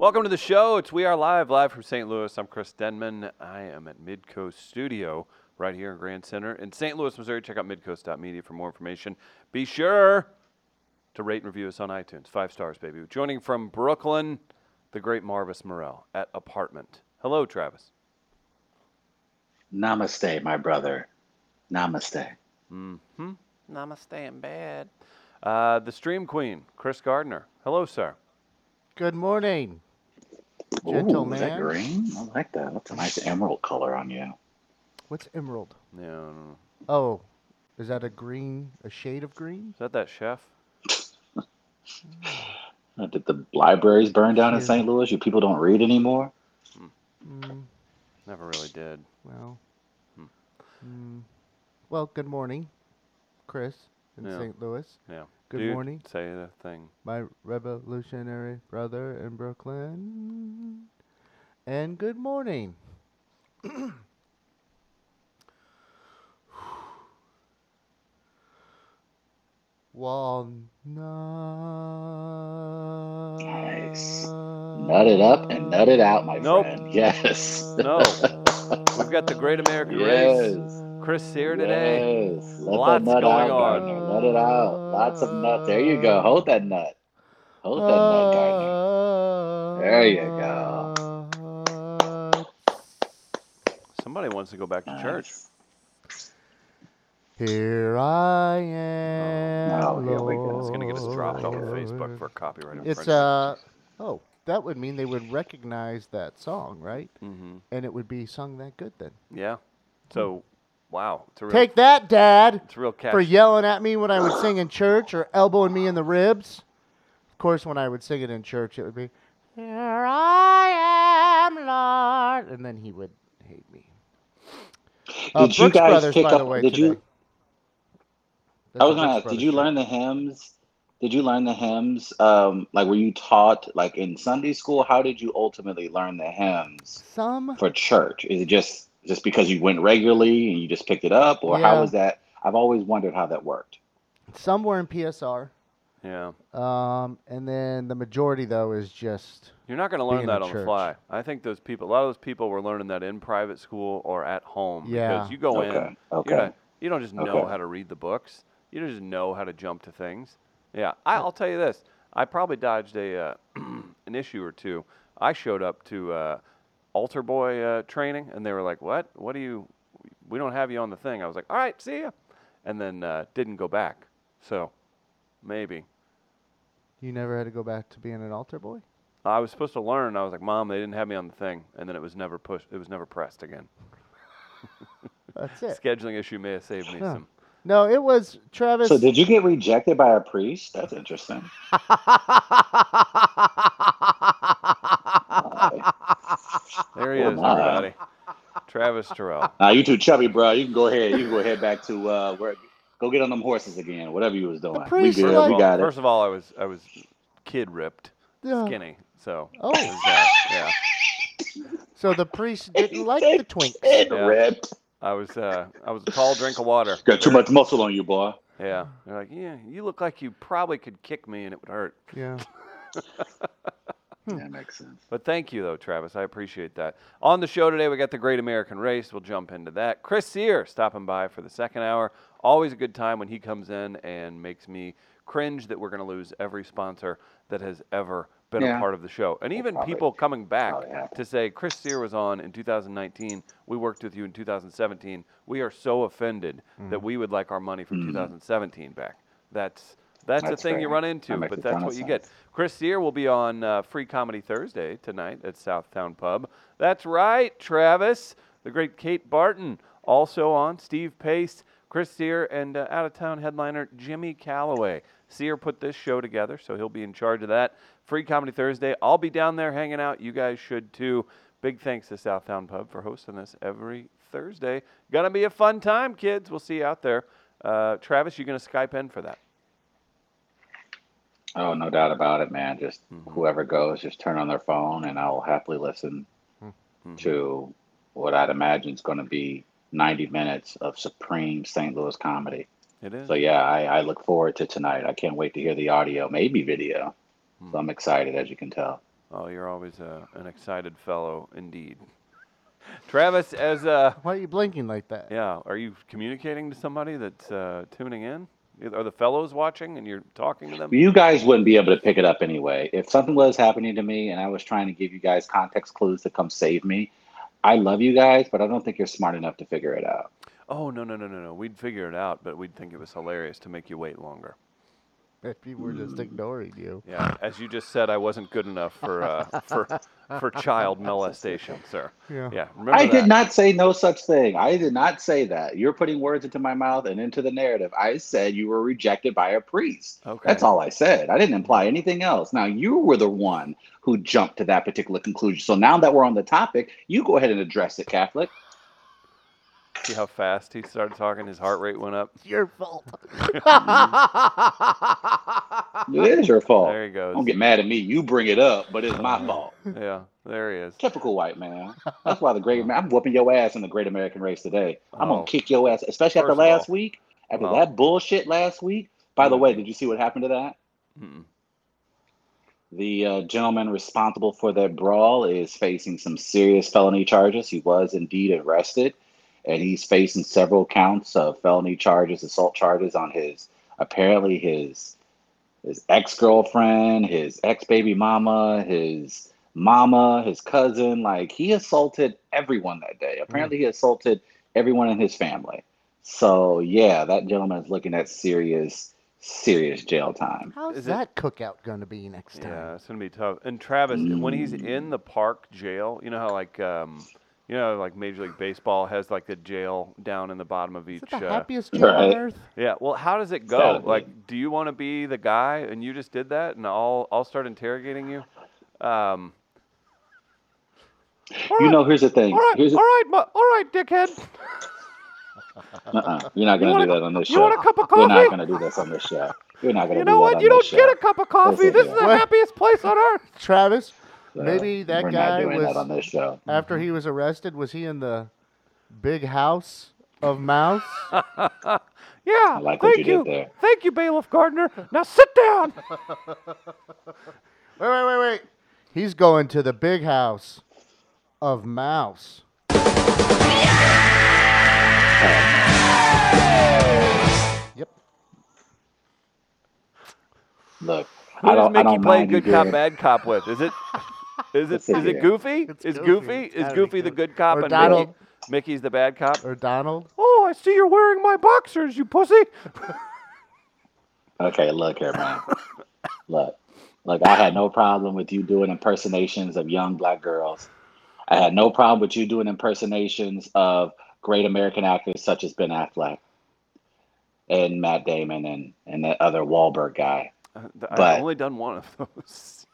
Welcome to the show. It's We Are Live, live from St. Louis. I'm Chris Denman. I am at Midcoast Studio right here in Grand Center in St. Louis, Missouri. Check out midcoast.media for more information. Be sure to rate and review us on iTunes. Five stars, baby. Joining from Brooklyn, the great Travis Terrell at Apartment. Hello, Travis. Namaste, my brother. Namaste. Mm-hmm. Namaste in bed. Uh, the Stream Queen, Chris Gardner. Hello, sir. Good morning, Ooh, is that green? I like that. That's a nice emerald color on you. What's emerald? Yeah, I don't know. Oh, is that a green, a shade of green? Is that that chef? Uh, Did the libraries burn down in St. Louis? You people don't read anymore? Mm, Never really did. well, Hmm. mm, well, good morning, Chris in Yeah. St. Louis. Yeah. Good Dude, morning, Say the thing. my revolutionary brother in Brooklyn. And good morning. Walnut. Nice. Nut it up and nut it out, my Nope. friend. Yes. No. We've got the Great American Race. Yes. Chris here today. Yes. Let Lots that nut going out, on. Gardner. Let it out. Lots of nuts. There you go. Hold that nut. Hold that nut, Gardner. There you go. Somebody wants to go back to church. Here I am. Oh, here we go. It's going to get us dropped off of Facebook for copyright It's infringement. uh oh, that would mean they would recognize that song, right? Mm-hmm. And it would be sung that good then. Yeah. So, wow. It's a real, Take that, Dad, it's real catch. for yelling at me when I would sing in church or elbowing me in the ribs. Of course, when I would sing it in church, it would be, Here I am, Lord. And then he would hate me. Uh, Did you guys Brothers, pick by up? the way, did you? today. I was gonna Brooks ask. Did you shirt. learn the hymns? Did you learn the hymns? Um, like, were you taught like in Sunday school? How did you ultimately learn the hymns Some for church? Is it just just because you went regularly and you just picked it up, or how was that? I've always wondered how that worked. some were in PSR. yeah. Um, and then the majority though is just You're not going to learn that in on the fly. I think those people, a lot of those people were learning that in private school or at home. Yeah. Because you go in, Okay. you're Okay. not, you don't just know Okay. how to read the books. You don't just know how to jump to things. Yeah, I, I'll tell you this. I probably dodged a uh, an issue or two. I showed up to uh, altar boy uh, training, and they were like, "What? What do you? We don't have you on the thing." I was like, "All right, see ya," and then uh, didn't go back. So maybe you never had to go back to being an altar boy. I was supposed to learn. I was like, "Mom, they didn't have me on the thing," and then it was never pushed. It was never pressed again. That's it. Scheduling issue may have saved me Huh. some. No, it was Travis. So, did you get rejected by a priest? That's interesting. There he Oh, is, my. everybody. Travis Terrell. Nah, you too chubby, bro. You can go ahead. You can go ahead back to uh, where. Go get on them horses again. Whatever you was doing. We priest good. like- We got it. First of all, I was I was kid ripped, Yeah. skinny. So Oh. was that, yeah. So the priest didn't like the twinks. Head Yeah. ripped. I was uh, I was a tall drink of water. Got too much muscle on you, boy. Yeah. They're like, yeah, you look like you probably could kick me and it would hurt. Yeah. Hmm. That makes sense. But thank you though, Travis. I appreciate that. On the show today, we got the Great American Race. We'll jump into that. Chris Sear stopping by for the second hour. Always a good time when he comes in and makes me cringe that we're going to lose every sponsor that has ever been a part of the show. And even probably- people coming back to say Chris Sear was on in 2019. We worked with you in 2017. We are so offended that mm-hmm. we would like our money from mm-hmm. 2017 back. That's that's, That's a thing you run into, but that's what you get. Chris Sear will be on uh, Free Comedy Thursday tonight at Southtown Pub. That's right, Travis. The great Kate Barton also on. Steve Pace, Chris Sear, and uh, out of town headliner Jimmy Calloway. Sear put this show together, so he'll be in charge of that. Free Comedy Thursday. I'll be down there hanging out. You guys should too. Big thanks to Southtown Pub for hosting this every Thursday. Gonna be a fun time, kids. We'll see you out there. Uh, Travis, you gonna Skype in for that? Oh, no doubt about it, man. Just Mhm. whoever goes, just turn on their phone, and I'll happily listen Mhm. to what I'd imagine is going to be 90 minutes of supreme St. Louis comedy. It is. So yeah, I, I look forward to tonight. I can't wait to hear the audio, maybe video. Hmm. So I'm excited, as you can tell. Oh, you're always uh, an excited fellow indeed. Travis, as uh, Why are you blinking like that? yeah, are you communicating to somebody that's uh, tuning in? Are the fellows watching and you're talking to them? You guys wouldn't be able to pick it up anyway. If something was happening to me and I was trying to give you guys context clues to come save me, I love you guys, but I don't think you're smart enough to figure it out. Oh no no no no no! We'd figure it out, but we'd think it was hilarious to make you wait longer. If people were just ignoring you. Yeah, as you just said, I wasn't good enough for uh, for for child molestation, sir. Yeah. Yeah, remember I that. did not say no such thing. I did not say that. You're putting words into my mouth and into the narrative. I said you were rejected by a priest. Okay. That's all I said. I didn't imply anything else. Now you were the one who jumped to that particular conclusion. So now that we're on the topic, you go ahead and address it, Catholic. See how fast he started talking? His heart rate went up. It's your fault. It is your fault. There he goes. Don't get mad at me. You bring it up, but it's my fault. Yeah, there he is. Typical white man. That's why the great I'm whooping your ass in the great American race today. I'm Oh. gonna kick your ass, especially after First of all- last week. After Oh. that bullshit last week. By the way, Mhm. did you see what happened to that? Mm-mm. The uh, gentleman responsible for that brawl is facing some serious felony charges. He was indeed arrested, and he's facing several counts of felony charges, assault charges on his apparently his his ex girlfriend, his ex baby mama, his mama, his cousin. Like he assaulted everyone that day. Apparently, he assaulted everyone in his family. So yeah, that gentleman is looking at serious, serious jail time. How's Is it- that cookout going to be next time? Yeah, it's gonna be tough. And Travis, when he's in the park jail, you know how like um, you know like Major League Baseball has like the jail down in the bottom of each. Is the uh, happiest job on earth? yeah. Well, how does it go? gotta. Like, do you want to be the guy and you just did that, and I'll I'll start interrogating you? Um, You know, here's the thing. all right, Here's the, all right, mu- all right, dickhead. uh-uh. You're not gonna want do a- that on this you show. You want a cup of coffee? You're not gonna do this on this show. You're not gonna You do know that what? on You know what? You don't this get show. a cup of coffee. Listen This is here. the happiest place on earth. Travis, So, maybe that we're guy not doing was that on this show. after he was arrested. Was he in the big house of mouse? Yeah. I like what thank you did there. Thank you, Bailiff Gardner. Now sit down. wait, wait, wait, wait. He's going to the big house of mouse. Yep. Look, Who I does don't. I Mickey don't play mind you good cop, doing. bad cop with? Is it? Is it? Listen Is it. Goofy? It's is Goofy. Goofy? It's Is gotta be Goofy the Goofy. good cop Or and Donald. Mickey, Mickey's the bad cop? Or Donald. Oh, I see you're wearing my boxers, you pussy. Okay, look here, man. look, look. I had no problem with you doing impersonations of young black girls. I had no problem with you doing impersonations of great American actors such as Ben Affleck and Matt Damon and and that other Wahlberg guy. Uh, th- I've But- only done one of those.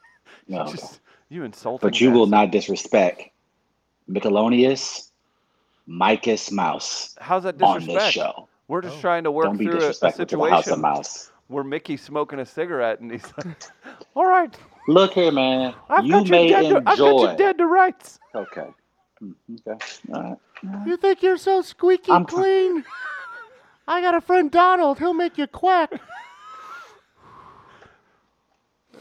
No, Just you insulting. but you will not disrespect Michelonius, Micus Mouse How's that disrespect? on disrespect? this show. We're just Oh. trying to work Don't be through a, a disrespectful to the House of situation Mouse. where Mickey's smoking a cigarette and he's like, "All right, Look here, man. I've you got you may dead. To, enjoy. I've got you dead to rights." Okay. Hmm, Okay. All right. You think you're so squeaky I'm- clean? I got a friend Donald. He'll make you quack.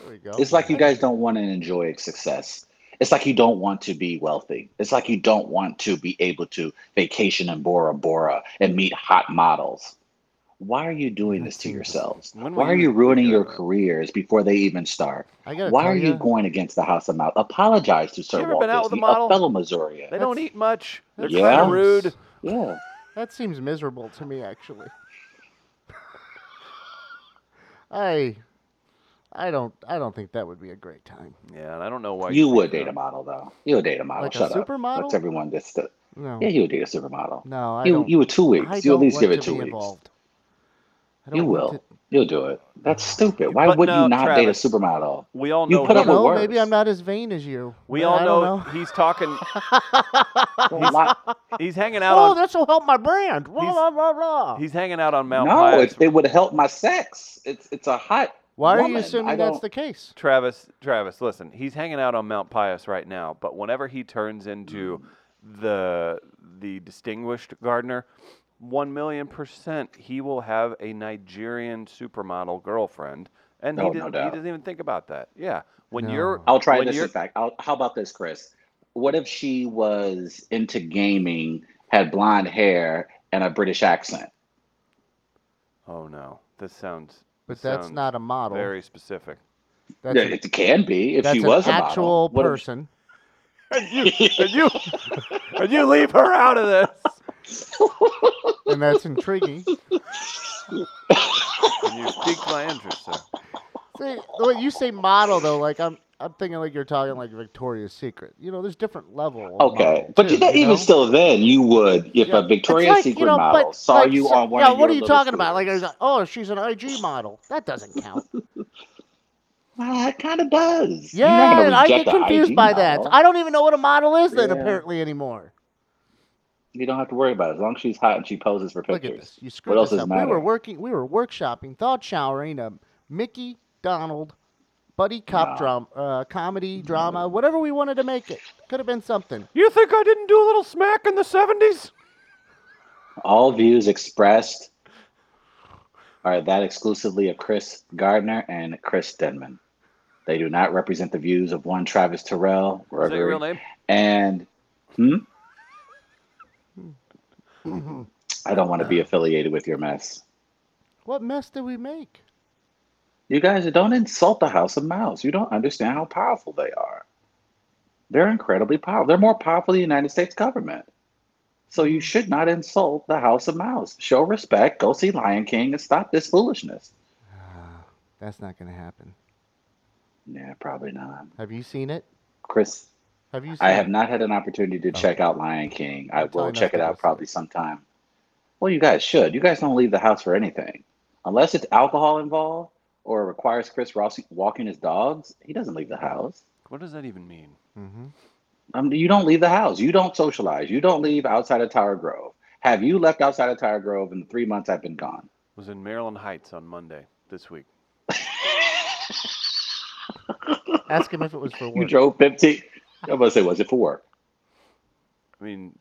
There we go. It's like you guys don't want to enjoy success. It's like you don't want to be wealthy. It's like you don't want to be able to vacation in Bora Bora and meet hot models. Why are you doing this to yourselves? Why are you you ruining your careers before they even start? Why are you going against the House of Mouse? Apologize to Sir ever Walt been out with a Disney, model? a fellow Missourian. They don't eat much. They're that's kind of rude. Yeah. That seems miserable to me, actually. I, I don't, I don't think that would be a great time. Yeah, and I don't know why You think would that. date a model, though. You would date a model. Like a Shut up. supermodel? Let's everyone just. Uh, No, yeah, you would date a supermodel. no, I You, don't. you would two weeks. I You at least give it two weeks. involved. You will. to- You'll do it. That's stupid. Why But would no, you not date a supermodel? We all know. You know. put up he- don't with know. Maybe. I'm not as vain as you. we all don't know, he's talking. Well, why- He's hanging out Oh, on. this will help my brand. Blah, He's- blah, blah, blah. He's hanging out on Mount no, Pius. it, it would help my sex. It's it's a hot. Why are you assuming that's the case? Travis, Travis, listen. He's hanging out on Mount Pius right now, but whenever he turns into mm. the the distinguished gardener, one million percent, he will have a Nigerian supermodel girlfriend, and Oh, he, didn't, he doubt. doesn't even think about that. Yeah, when No. you're I'll try when this you're fact. I'll, how about this, Chris? What if she was into gaming, had blonde hair, and a British accent? oh no, this sounds But that's sounds not a model. very specific. That's, Yeah, an, it can be if that's she an was a actual model. What if- person. and you and you and you leave her out of this. and that's intriguing. And you piqued my interest, sir. See, the way you say model though, like I'm, I'm thinking like you're talking like Victoria's Secret. You know, there's different level. of Okay, model, but too, you know, even know? still, then you would if Yeah. a Victoria's like, Secret you know, model but, saw like, you so- on one Yeah, of what are you little talking about? Like, foods. there's a- oh, she's an IG model. That doesn't count. well, it kind of does. Yeah, and I get confused IG by that. I don't even know what a model is then Yeah. apparently anymore. You don't have to worry about it as long as she's hot and she poses for Look pictures. at this. You screwed else this does up. it We were working. We were workshopping, thought showering a Mickey Donald buddy cop No. drama, uh, comedy drama, whatever we wanted to make it. Could have been something. You think I didn't do a little smack in the seventies? All views expressed are that exclusively of Chris Gardner and Chris Denman. They do not represent the views of one Travis Terrell, Is that your real name? and hmm? I don't want to be affiliated with your mess. What mess did we make? You guys don't insult the House of Mouse. You don't understand how powerful they are. They're incredibly powerful. They're more powerful than the United States government. So you should not insult the House of Mouse. Show respect, go see Lion King, and stop this foolishness. Ah, that's not going to happen. Yeah, probably not. Have you seen it? Chris, Have you seen I have it? not had an opportunity to Oh. check out Lion King. I will check it out probably sometime. Well, you guys should. You guys don't leave the house for anything. Unless it's alcohol involved or requires Chris Ross walking his dogs, he doesn't leave the house. What does that even mean? Mm-hmm. Um, you don't leave the house. You don't socialize. You don't leave outside of Tower Grove. Have you left outside of Tower Grove in the three months I've been gone? Was in Maryland Heights on Monday this week. Ask him if it was for work. You drove 15. I'm going to say, was it for work? I mean,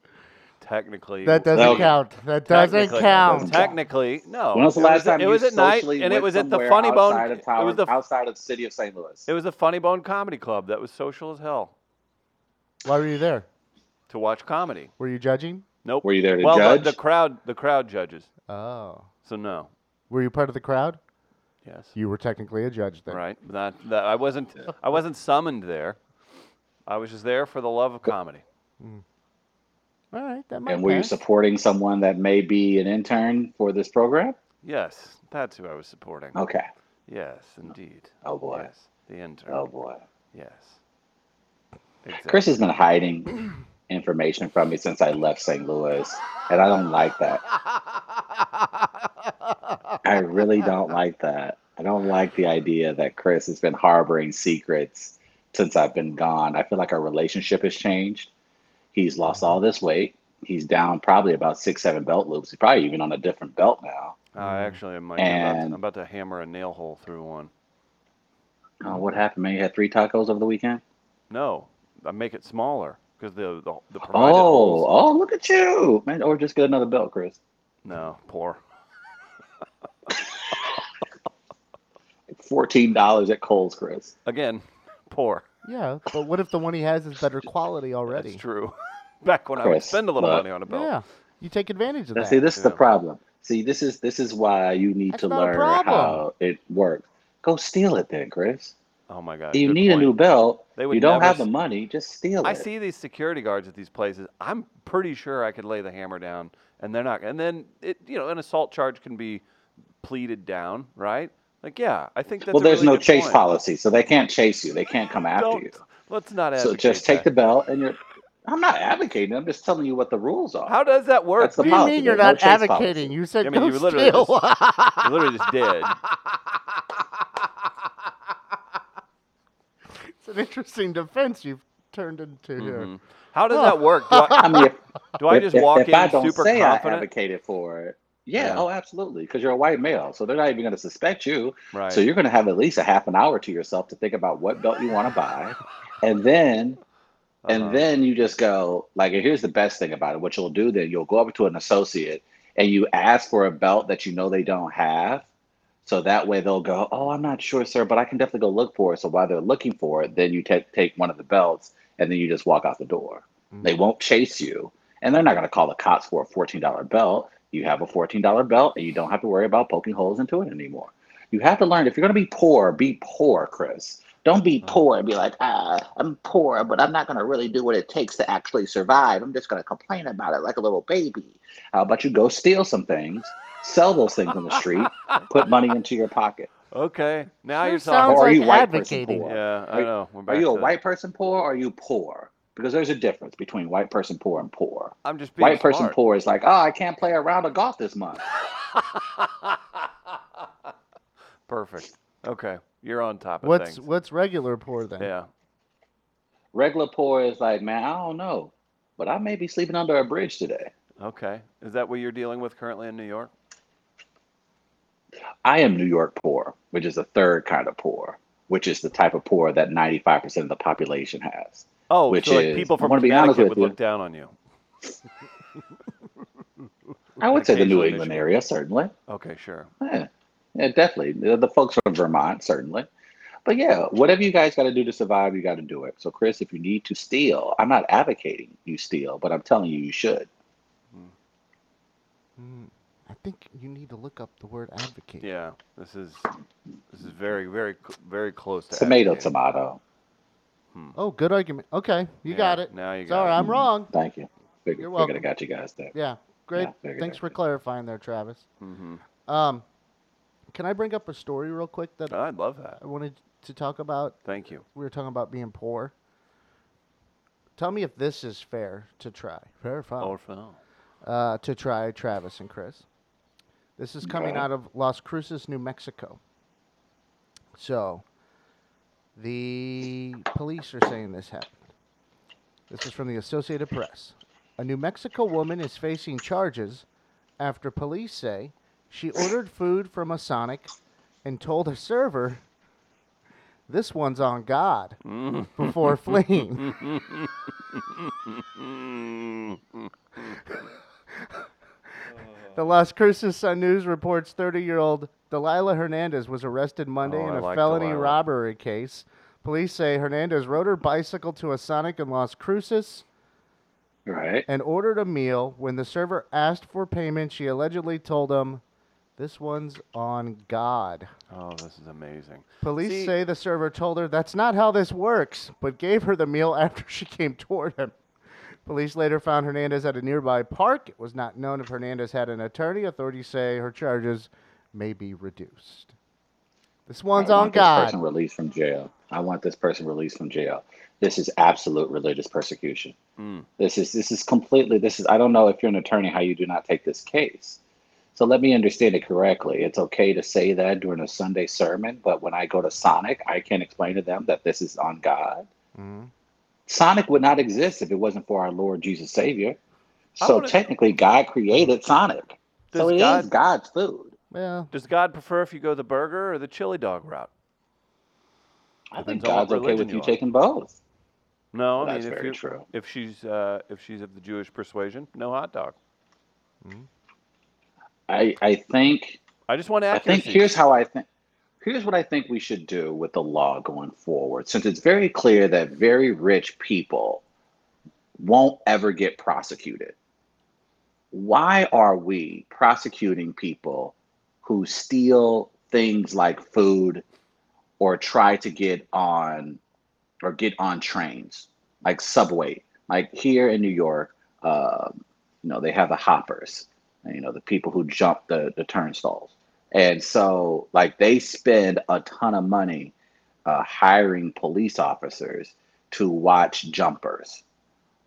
technically. That doesn't Okay. count. That doesn't count. Technically, no. When was the It last was- time it you was at night, socially and it was at the somewhere Funny Bone. outside of It was the outside of the city of St. Louis? it was the Funny Bone Comedy Club that was social as hell Why were you there? to watch comedy. Were you judging? Nope. Were you there to well, judge? The, the crowd, the crowd judges. Oh. So no. Were you part of the crowd? Yes. You were technically a judge then. Right. That, that I wasn't. I wasn't summoned there. I was just there for the love of comedy. Hmm. All right, that might and were you supporting someone that may be an intern for this program? Yes, that's who I was supporting. Okay. Yes, indeed. Oh boy. Yes, the intern. Oh boy. Yes. Exactly. Chris has been hiding information from me since I left St. Louis, and I don't like that. I really don't like that. I don't like the idea that Chris has been harboring secrets since I've been gone. I feel like our relationship has changed. He's lost all this weight. He's down probably about six, seven belt loops. He's probably even on a different belt now. I actually am. I'm, about to, And- I'm about to hammer a nail hole through one. Oh, what happened, man? You had three tacos over the weekend? No, I make it smaller because the the, the Oh, holes. oh, look at you, man! Or just get another belt, Chris. No, poor. Fourteen dollars at Kohl's, Chris. Again, poor. Yeah, but what if the one he has is better quality already? That's true. Back when I would Chris, spend a little look. money on a belt. Yeah, you take advantage of Now, that. see, this is the problem. See, this is this is why you need That's to learn how it works. Go steal it, then, Chris. Oh my God. You good need a new belt. They would You don't have the money. Just steal I it. I see these security guards at these places. I'm pretty sure I could lay the hammer down, and they're not. And then it, you know, an assault charge can be pleaded down, right? Like, yeah, I think that's. well, a there's really no good chase point. policy, so they can't chase you. They can't come after Don't- you. Let's not So just take that. the belt, and you're. I'm not advocating. I'm just telling you what the rules are. How does that work? That's the what do you policy. mean you're There's not chase advocating? policy. You said I mean, go you literally steal. You literally just did. it's an interesting defense you've turned into here. Mhm. How does that work? Do I, I mean, if, do I if- just if- walk if I in don't super say I advocated for it, yeah, Yeah. oh, absolutely, because you're a white male, so they're not even going to suspect you. Right. So you're going to have at least a half an hour to yourself to think about what belt you want to buy, and then Uh-huh. and then you just go like here's the best thing about it what you'll do then you'll go up to an associate and you ask for a belt that you know they don't have So that way they'll go, oh, I'm not sure, sir, but I can definitely go look for it. So while they're looking for it, then you take take one of the belts and then you just walk out the door. They Mhm. won't chase you, and they're not going to call the cops for a $14 belt. You have a $14 belt, and you don't have to worry about poking holes into it anymore. You have to learn if you're going to be poor, be poor, Chris. Don't be Oh. poor and be like, ah, I'm poor, but I'm not going to really do what it takes to actually survive. I'm just going to complain about it like a little baby. How about you go steal some things, sell those things on the street, put money into your pocket? Okay, now Sure you're sounds talking. Or are you like white person advocating. poor? Yeah, I Are- know. We're Are you a to- white person poor or are you poor? Because there's a difference between white person poor and poor. I'm just being White person poor is like, oh, I can't play a round of golf this month. Perfect. Okay, you're on top of What's things. what's regular poor then? Yeah. Regular poor is like, man, I don't know, but I may be sleeping under a bridge today. Okay. Is that what you're dealing with currently in New York? I am New York poor, which is the third kind of poor, which is the type of poor that 95% of the population has. Oh, Which so like is- people I from wanna be honest Connecticut with would you. look down on you. I would say the New England Michigan. area, certainly. Okay, sure. Yeah, yeah definitely. The, the folks from Vermont, certainly. But yeah, whatever you guys got to do to survive, you got to do it. So, Chris, if you need to steal, I'm not advocating you steal, but I'm telling you, you should. Mm, I think you need to look up the word advocate. Yeah, this is this is very very very close to Tomato, advocating. tomato. Oh, good argument. Okay, you Yeah, got it. Now you got Sorry, it. I'm wrong. Thank you. Figured, You're figured I got you guys there. Yeah, great. Yeah, Thanks for clarifying there, Travis. hmm Um, can I bring up a story real quick that I'd love that. I wanted to talk about? Thank you. We were talking about being poor. Tell me if this is fair to try. Fair, or foul. Or foul. uh, to try Travis and Chris. This is coming out of Las Cruces, New Mexico. So, the police are saying this happened. This is from the Associated Press. A New Mexico woman is facing charges after police say she ordered food from a Sonic and told a server, This one's on God, Mm. before fleeing. The Las Cruces Sun News reports 30 year old Delilah Hernandez was arrested Monday Oh, in I a like felony Delilah. robbery case. Police say Hernandez rode her bicycle to a Sonic in Las Cruces Right. and ordered a meal. When the server asked for payment, she allegedly told him, This one's on God. Oh, this is amazing. Police See- say the server told her that's not how this works, but gave her the meal after she came toward him. Police later found Hernandez at a nearby park. It was not known if Hernandez had an attorney. Authorities say her charges may be reduced. This one's I on want this God. person released from jail. I want this person released from jail. This is absolute religious persecution. Mm. This is this is completely this is I don't know if you're an attorney how you do not take this case. So let me understand it correctly. It's okay to say that during a Sunday sermon, but when I go to Sonic, I can't explain to them that this is on God. Mhm. Sonic would not exist if it wasn't for our Lord Jesus Savior. So wanna- technically God created Sonic. so it is God- God's food. Well, Does God prefer if you go the burger or the chili dog route? I think Depends on God's okay with you you taking both. No, I That's mean if very true. if she's uh, if she's of the Jewish persuasion, no hot dog. I I think I just want I accuracy. think here's how I think. Here's what I think we should do with the law going forward. Since it's very clear that very rich people won't ever get prosecuted, why are we prosecuting people who steal things like food or try to get on or get on trains like subway. Like here in new york um, you know they have the hoppers you know the people who jump the, the turnstiles. And so like they spend a ton of money uh, hiring police officers to watch jumpers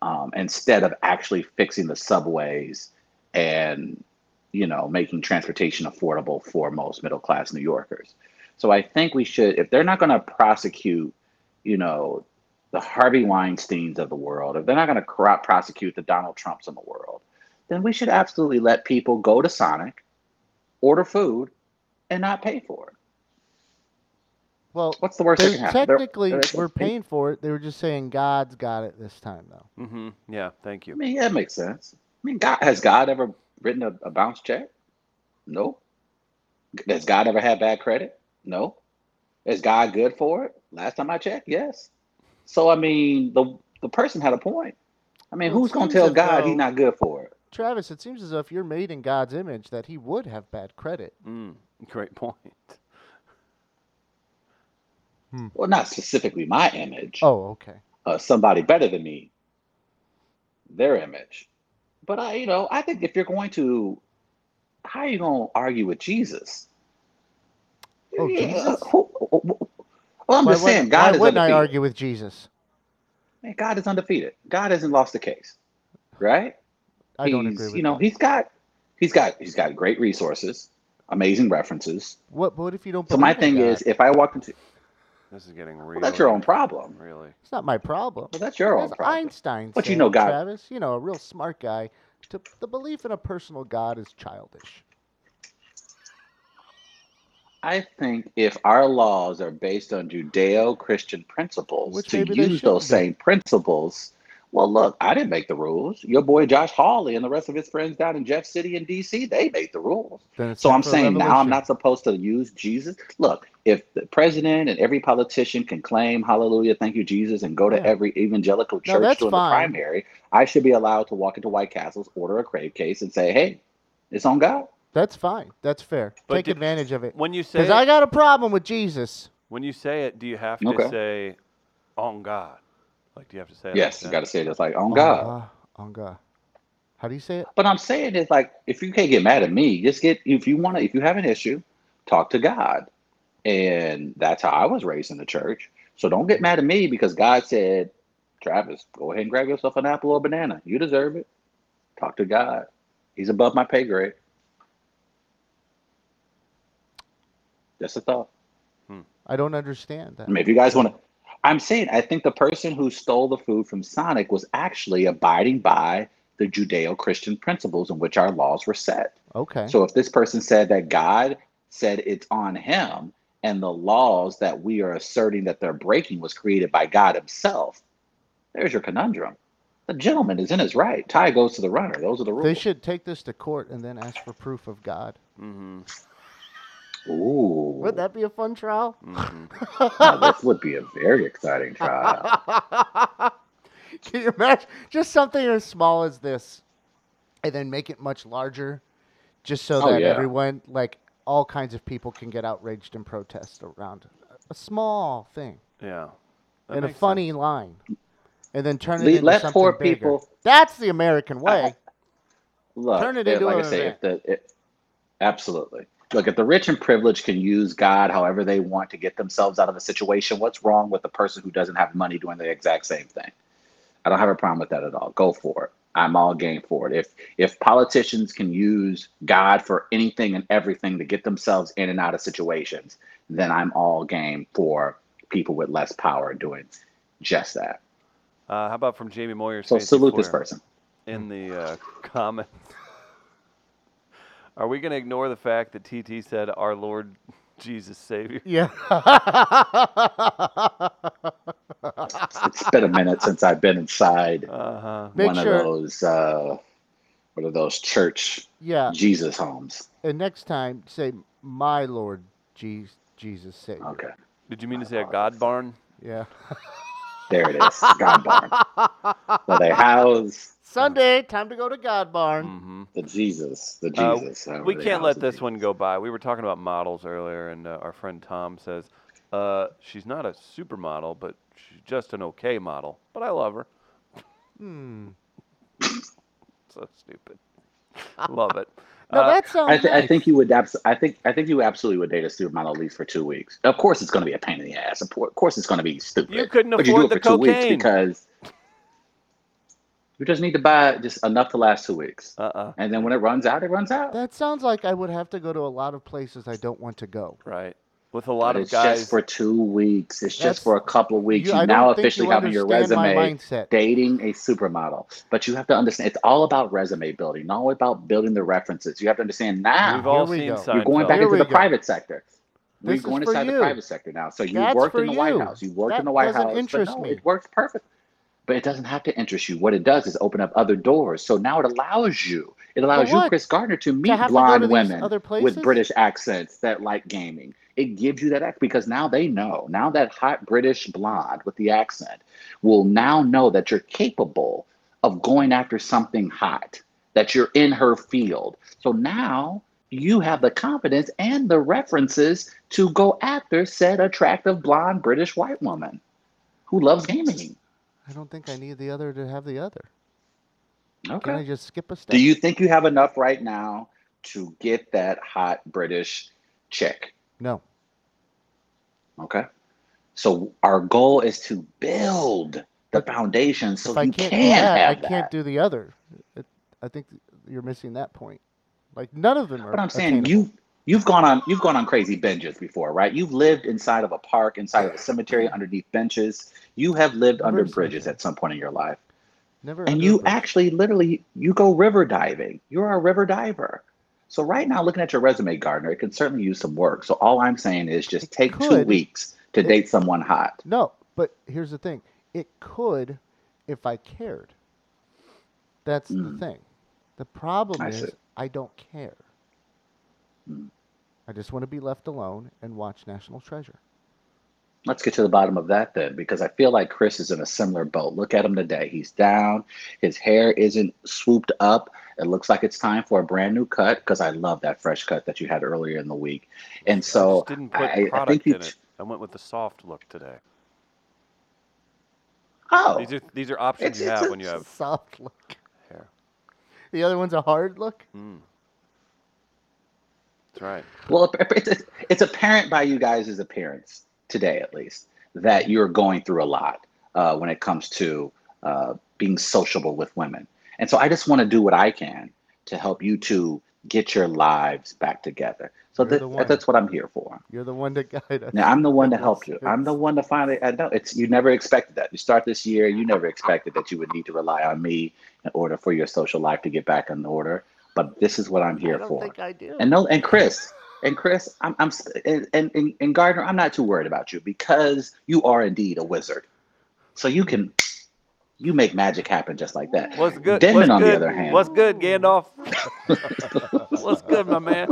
um, instead of actually fixing the subways and you know making transportation affordable for most middle class new yorkers so i think we should if they're not going to prosecute you know the harvey weinsteins of the world if they're not going to corrupt prosecute the donald trumps of the world then we should absolutely let people go to sonic order food and not pay for it well, what's the worst that they're, technically they're- we're paying for it. They were just saying God's got it this time, though. Mm-hmm. Yeah, thank you. i mean yeah that makes sense i mean god has god ever written a, a bounce check No. Does God ever have bad credit? No. Is God good for it? Last time I checked, yes. So I mean, the the person had a point. I mean, Well, who's gonna tell God he's not good for it? Travis, it seems as if you're made in God's image that he would have bad credit. Mm, great point. Well, not specifically my image. Oh, okay. uh, somebody better than me, their image. But I, you know, I think if you're going to, how are you going to argue with Jesus? Oh, Yeah, Jesus? who- who- who- well, I'm Why just saying, God why is wouldn't I argue with Jesus? Man, God is undefeated. God hasn't lost a case, right? I don't agree with you know, that. he's got, he's got, he's got great resources, amazing references. What, what if you don't So my in thing God? is, if I walk into, This is getting real. well, that's your own problem. Really. It's not my problem. Well, that's your own As problem. Einstein But you know God- Travis, you know, a real smart guy, to, the belief in a personal God is childish. I think if our laws are based on Judeo-Christian principles, Which to use those be. same principles, well, look, I didn't make the rules. Your boy Josh Hawley and the rest of his friends down in Jeff City and DC, they made the rules. Then So I'm for a saying now I'm not supposed to use Jesus. Look, if the president and every politician can claim hallelujah, thank you, Jesus, and go to Yeah. every evangelical church that's during fine. the primary, I should be allowed to walk into White Castles, order a crave case, and say, hey, it's on God. That's fine. That's fair. But Take did- advantage of it. When you say Because I got a problem with Jesus. when you say it, do you have to Okay. say on God? Like, do you have to say? Yes, like you that? got to say it It's like, on On God. God. On God. How do you say it? But I'm saying it's like if you can't get mad at me, just get if you want to if you have an issue, talk to God. And that's how I was raised in the church. So don't get mad at me because God said, Travis, go ahead and grab yourself an apple or a banana. You deserve it. Talk to God. He's above my pay grade. Just a thought. Hmm. I don't understand that. I mean, if you guys want to, I'm saying I think the person who stole the food from Sonic was actually abiding by the Judeo-Christian principles in which our laws were set. Okay. So if this person said that God said it's on him and the laws that we are asserting that they're breaking was created by God himself, there's your conundrum. The gentleman is in his right. Tie goes to the runner. Those are the rules. they should take this to court and then ask for proof of God. Mm-hmm. Ooh. Would that be a fun trial? Mm-hmm. This would be a very exciting trial. Can you imagine just something as small as this, and then make it much larger, just so Oh, that yeah. everyone, like all kinds of people, can get outraged and protest around a small thing Yeah. In a funny sense. line, and then turn it Le- into let something poor bigger. people- That's the American way. Look, Turn it into like I say, event. if the it, absolutely. Look, if the rich and privileged can use God however they want to get themselves out of a situation, what's wrong with the person who doesn't have money doing the exact same thing? I don't have a problem with that at all. Go for it. I'm all game for it. If if politicians can use God for anything and everything to get themselves in and out of situations, then I'm all game for people with less power doing just that. Uh, how about from Jamie Moyer? So salute this person. in the uh, comments? Are we going to ignore the fact that TT said our Lord Jesus Savior? Yeah. It's been a minute since I've been inside Uh huh. One sure- of those uh what are those church yeah. Jesus homes. And next time, say, "My Lord Je- Jesus Savior." Okay. Did you mean to say a God barn? Yeah. There it is. God barn. Where they house Sunday, time to go to God Barn. Mm-hmm. the Jesus. The Uh, Jesus. however We can't let this Jesus. one go by. We were talking about models earlier, and uh, our friend Tom says uh, she's not a supermodel, but she's just an okay model. But I love her. Hmm. So stupid. love it. No, Uh, that sounds. I, th- I think you would. Abs- I think. I think you absolutely would date a supermodel at least for two weeks. Of course, it's going to be a pain in the ass. Of course, it's going to be stupid. You couldn't but you do it afford for the two weeks cocaine. because you just need to buy just enough to last two weeks, uh-uh. and then when it runs out, it runs out. That sounds like I would have to go to a lot of places I don't want to go. Right. With a lot But of it's guys. just for two weeks. It's That's- just for a couple of weeks. You- You, now officially you have on your resume dating a supermodel. But you have to understand it's all about resume building, not all about building the references. You have to understand now We've all seen go. You're going back Here into the go. private sector. We're going for inside the private sector now. So you That's worked in the White. House. You worked That in the White doesn't House. interest but no, me. it works perfect. But it doesn't have to interest you. What it does is open up other doors. So now it allows you It allows you. Chris Gardner, to meet to go to blonde women with? British accents that like gaming. It gives you that act because now they know. Now that hot British blonde with the accent will now know that you're capable of going after something hot, that you're in her field. So now you have the confidence and the references to go after said attractive blonde British white woman who loves gaming. I don't think I need the other to have the other. Can I Okay. just skip a step? Do you think you have enough right now to get that hot British chick? No. Okay. So our goal is to build the But foundation so I you can't can that, I have can't that. do the other. It, I think you're missing that point. Like none of them are. But I'm saying attainable. you you've gone on you've gone on crazy binges before, right? You've lived inside of a park, inside of a cemetery, underneath benches. You have lived Never under bridges at some point in your life. never. And you actually literally you go river diving. You're a river diver. So right now, looking at your resume, Gardner, it can certainly use some work. So all I'm saying is just It take two weeks to It- date someone hot. No, but here's the thing. It could if I cared. That's the Mm. thing. The problem I is see. I don't care. Mm. I just want to be left alone and watch National Treasure. Let's get to the bottom of that then, because I feel like Chris is in a similar boat. Look at him today. He's down. His hair isn't swooped up. It looks like it's time for a brand new cut because I love that fresh cut that you had earlier in the week. And I so just didn't put I, I product think in it. I went with the soft look today. Oh, These are these are options It's- you it's have a- when you have Soft look. hair. The other one's a hard look. Mm. That's right. Well, it's, it's apparent by you guys' appearance today, at least, that you're going through a lot uh, when it comes to uh, being sociable with women. And so I just want to do what I can to help you two get your lives back together. So that, that's what I'm here for. You're the one to guide us. Now I'm the one to help you. I'm the one to finally. I know it's you never expected that. You start this year, you never expected that you would need to rely on me in order for your social life to get back in order. But this is what I'm I here don't for. think I do. And no, and Chris, and Chris, I'm, I'm, and, and, and Gardner, I'm not too worried about you because you are indeed a wizard. So you can, you make magic happen just like that. What's good? Denman, What's on the good? other hand- What's good, Gandalf? What's good, my man?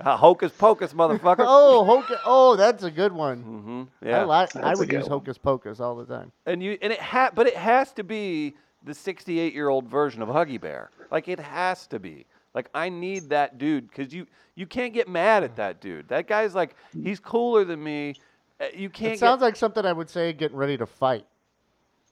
Uh, hocus pocus, motherfucker. oh, hocus. Oh, that's a good one. Mm-hmm. I Yeah. like. I That's a would use one. hocus pocus all the time. And you and it ha- but it has to be the 68 year old version of Huggy Bear. Like it has to be. Like I need that dude because you you can't get mad at that dude. That guy's like he's cooler than me. Uh, You can't. It sounds get, like something I would say getting ready to fight.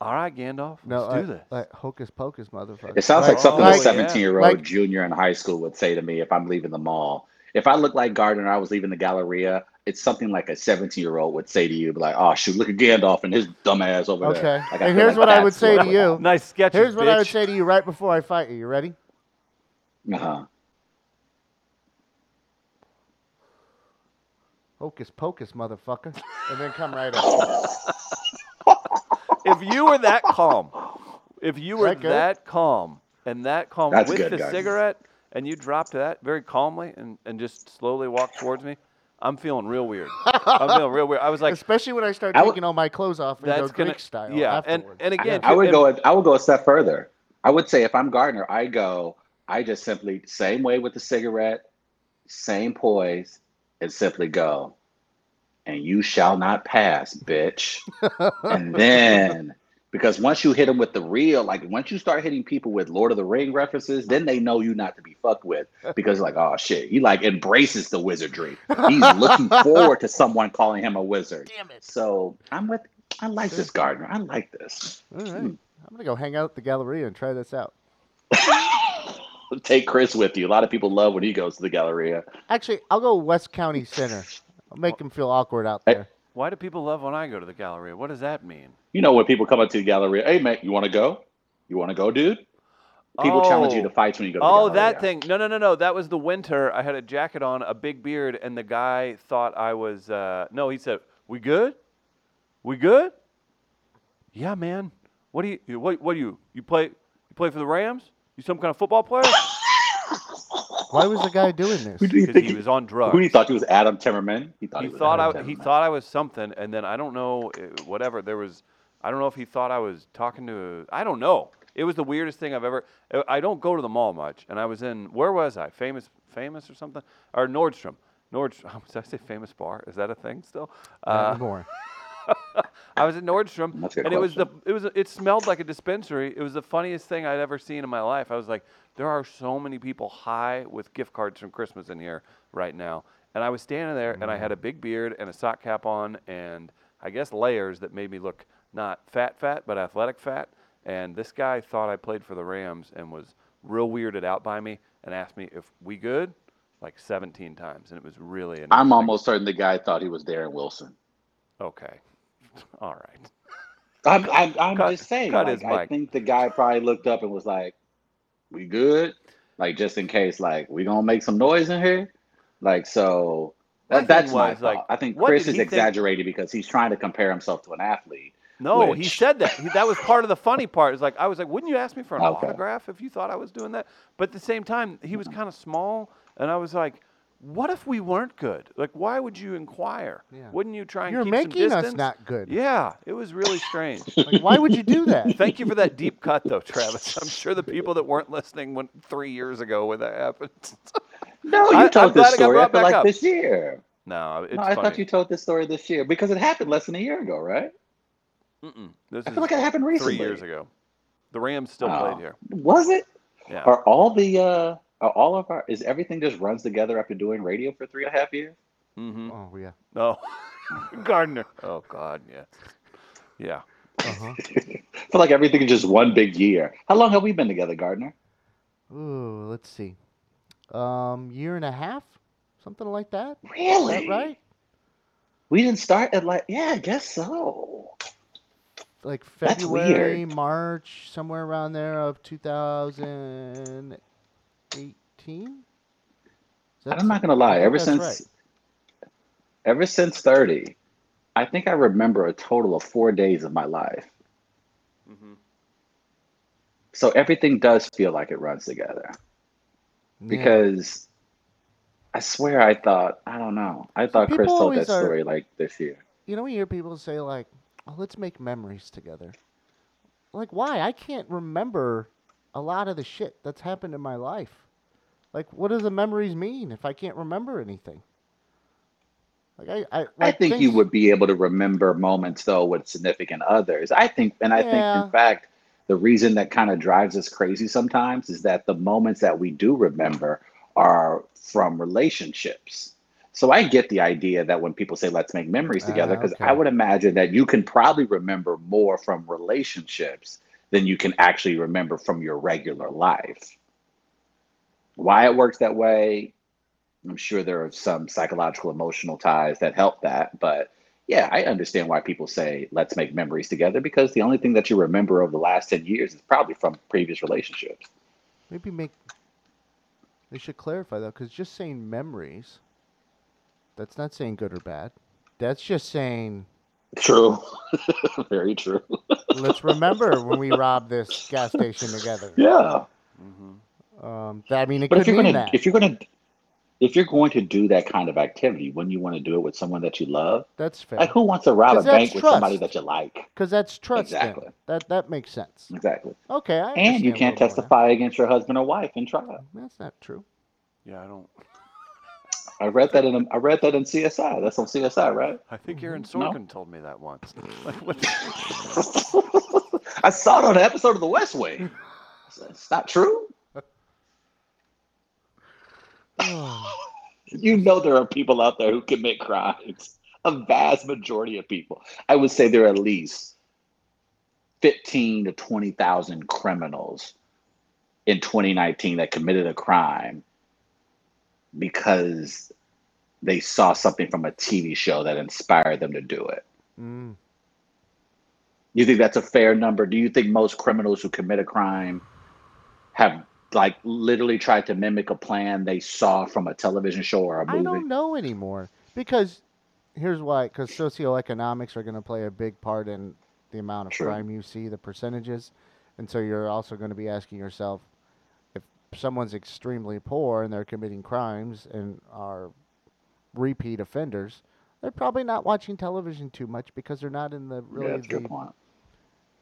all right, Gandalf. No, let's I- do this. like hocus pocus, motherfucker. It sounds Like- like something Oh, a 17 year old Like- junior in high school would say to me if I'm leaving the mall. If I look like Gardner I was leaving the Galleria, it's something like a 17 year old would say to you, like, oh, shoot, look at Gandalf and his dumb ass over there. Okay. Like, and here's like what I would say to you. nice sketch. Here's what I would say to you right before I fight you. You ready? Uh-huh. Hocus pocus, motherfucker. And then come right up. if you were that calm, if you were that that calm and that calm That's with good, the guys. cigarette, and you dropped that very calmly and, and just slowly walked towards me, I'm feeling real weird. I'm feeling real weird. I was like, Especially when I start I would- taking all my clothes off and that's go gonna Greek style. yeah. And afterwards. and again, I would and- go. I would go a step further. I would say if I'm Gardner, I go. I just simply same way with the cigarette, same poise, and simply go. And you shall not pass, bitch. and then, because once you hit them with the real, like once you start hitting people with Lord of the Ring references, then they know you not to be fucked with. Because like, oh shit, he like embraces the wizardry. He's looking forward to someone calling him a wizard. Damn it. So I'm with. I like this Gardner. I like this. All right. Hmm. I'm going to go hang out at the Galleria and try this out. Take Chris with you. A lot of people love when he goes to the Galleria. Actually, I'll go West County Center. I'll make him feel awkward out there. Why do people love when I go to the Galleria? What does that mean? You know when people come up to the Galleria, hey man, you want to go? You want to go, dude? People challenge you to Oh. fight when you go. to Oh, that thing. No, no, no, no. That was the winter. I had a jacket on, a big beard, and the guy thought I was. Uh, no, he said, "We good? We good? Yeah, man. What do you? you- What? What do you? You play? You play for the Rams? You some kind of football player? Why was the guy doing this? Who do you Because think he he, was on drugs. who he thought he was? Adam Timmerman. He thought he he, was thought I. Adam He thought I was something, and then I don't know. uh, Whatever. There was. I don't know if he thought I was talking to. I don't know. It was the weirdest thing I've ever. uh, I don't go to the mall much, and I was in where was I? Famous, famous or something, or Nordstrom. Nordstrom. Did I say famous bar? Is that a thing still? Not Uh, anymore. I was at Nordstrom, That's a good and it was the it was it smelled like a dispensary. It was the funniest thing I'd ever seen in my life. I was like, there are so many people high with gift cards from Christmas in here right now. And I was standing there, and I had a mm-hmm. big beard and a sock cap on, and I guess layers that made me look not fat fat, but athletic fat. And this guy thought I played for the Rams and was real weirded out by me and asked me if we good, like 17 times, and it was really. An I'm almost certain the guy thought he was Darren Wilson. okay. All right. I'm, I'm, I'm Cut- just saying. cut like, his I mic. think the guy probably looked up and was like, "We good?" Like just in case, like we gonna make some noise in here. Like so. That, that's my was, like, thought. I think Chris is he think- exaggerating because he's trying to compare himself to an athlete. No, he said that. He, that was part of the funny part. Is like I was like, wouldn't you ask me for an Okay. autograph if you thought I was doing that? But at the same time, he was mm-hmm. kind of small, and I was like, what if we weren't good? Like, why would you inquire? Yeah. Wouldn't you try and keep us? You're making us not good. Yeah, it was really strange. Like, why would you do that? Thank you for that deep cut, though, Travis. I'm sure the people that weren't listening when three years ago when that happened. No, you I- I'm told this it story. I feel like up. this year. no, it's no, I funny. thought you told this story this year because it happened less than a year ago, right? Mm-mm. This I is feel like it happened recently. three years ago. The Rams still Oh. played here. Was it? Yeah. Are all the uh are all of our is everything just runs together after doing radio for three and a half years? Mm-hmm. Oh yeah. No. Gardner. Oh God, yeah. Yeah. Uh-huh. I feel like everything is just one big year. How long have we been together, Gardner? Ooh, let's see. Um, year and a half, something like that. Really? that right? We didn't start at like yeah, I guess so. Like February. March, somewhere around there of 2018. I'm not gonna lie, ever since right. ever since thirty, I think I remember a total of four days of my life. Mm-hmm. So everything does feel like it runs together. Yeah. Because I swear I thought I don't know. I thought Chris told that always are- story like this year. you know, we hear people say like, "Oh, let's make memories together." Like, why? I can't remember a lot of the shit that's happened in my life. Like, what does the memories mean if I can't remember anything? Like, I, I, I like think you would be able to remember moments though with significant others. I think, and I think in fact, the reason that kind of drives us crazy sometimes is that the moments that we do remember are from relationships. So I get the idea that when people say let's make memories together, Ah, because I okay. would imagine that you can probably remember more from relationships than you can actually remember from your regular life. Why it works that way, I'm sure there are some psychological, emotional ties that help that. But yeah, I understand why people say, let's make memories together because the only thing that you remember over the last 10 years is probably from previous relationships. maybe make. They should clarify though, because just saying memories, that's not saying good or bad. That's just saying True. Very true. let's remember when we robbed this gas station together. Yeah. Mm-hmm. Um, that, I mean, it But if you're mean gonna that. if you're gonna if you're going to do that kind of activity, wouldn't you want to do it with someone that you love? That's fair. Like who wants to rob a 'Cause that's bank with somebody that you like? Because that's trust. then. Exactly. That that makes sense. Exactly. Okay, I And you can't little more testify against your husband or wife in trial. That's not true. Yeah, I don't. I read that in I read that in CSI. That's on CSI, right? I think Aaron No. Sorkin told me that once. I saw it on an episode of The West Wing. It's not true. You know there are people out there who commit crimes. A vast majority of people. I would say there are at least fifteen to twenty thousand criminals in 2019 that committed a crime because they saw something from a TV show that inspired them to do it. Mm. You think that's a fair number? Do you think most criminals who commit a crime have like literally tried to mimic a plan they saw from a television show or a movie? I don't know anymore because here's why: because socioeconomics are going to play a big part in the amount of True. crime you see, the percentages, and so you're also going to be asking yourself if someone's extremely poor and they're committing crimes and are repeat offenders. They're probably not watching television too much because they're not in the really yeah, that's a good the point.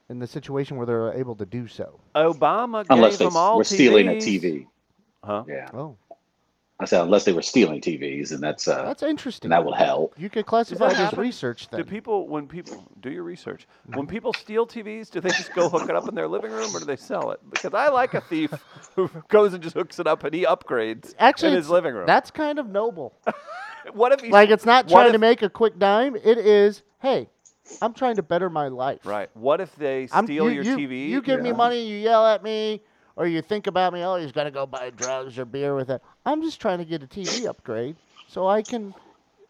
In the situation where they're able to do so. Obama Unless gave they them all were stealing a TV. Huh? Yeah. Oh, I said unless they were stealing TVs, and that's uh, that's interesting. and that will help. you could classify that it as happen? research Do people when people do your research when people steal TVs, do they just go hook it up in their living room or do they sell it? Because I like a thief who goes and just hooks it up and he upgrades Actually, in his living room. That's kind of noble. what if he like it's not trying if- to make a quick dime. It is, hey, I'm trying to better my life. right? What if they I'm, steal you, your you, TV? You give me money, you yell at me, or you think about me. Oh, he's gonna go buy drugs or beer with it. I'm just trying to get a TV upgrade so I can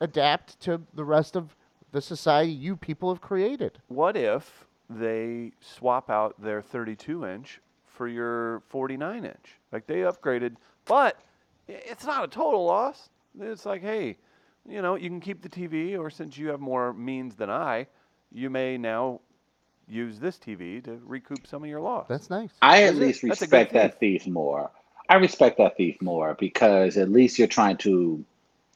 adapt to the rest of the society you people have created. What if they swap out their 32 inch for your 49 inch? Like they upgraded, but it's not a total loss. It's like, hey, you know, you can keep the TV, or since you have more means than I, you may now use this TV to recoup some of your loss. That's nice. I at it? least That's respect that thief more. I respect that thief more because at least you're trying to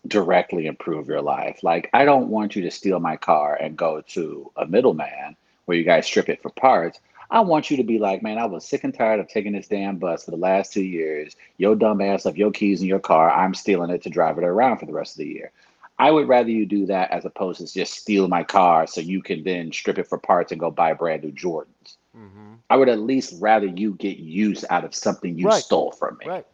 directly improve your life. Like, I don't want you to steal my car and go to a middleman where you guys strip it for parts. I want you to be like, man, I was sick and tired of taking this damn bus for the last two years. Your dumb ass left your keys in your car. I'm stealing it to drive it around for the rest of the year. I would rather you do that as opposed to just steal my car so you can then strip it for parts and go buy brand new Jordans. Mm-hmm. I would at least rather you get use out of something you Right. stole from me. Right.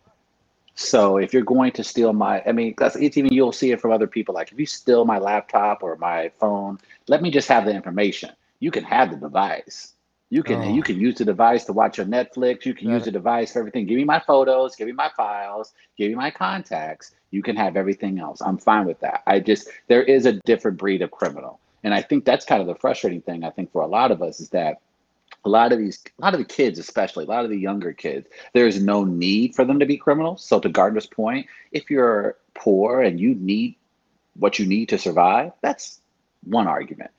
So if you're going to steal my, I mean, that's it's even you'll see it from other people. Like if you steal my laptop or my phone, let me just have the information. You can have the device. You can Oh. you can use the device to watch your Netflix. You can Got use it. the device for everything. Give me my photos. Give me my files. Give me my contacts. You can have everything else. I'm fine with that. I just there is a different breed of criminal, and I think that's kind of the frustrating thing. I think for a lot of us is that a lot of these a lot of the kids especially a lot of the younger kids there's no need for them to be criminals so to gardner's point if you're poor and you need what you need to survive that's one argument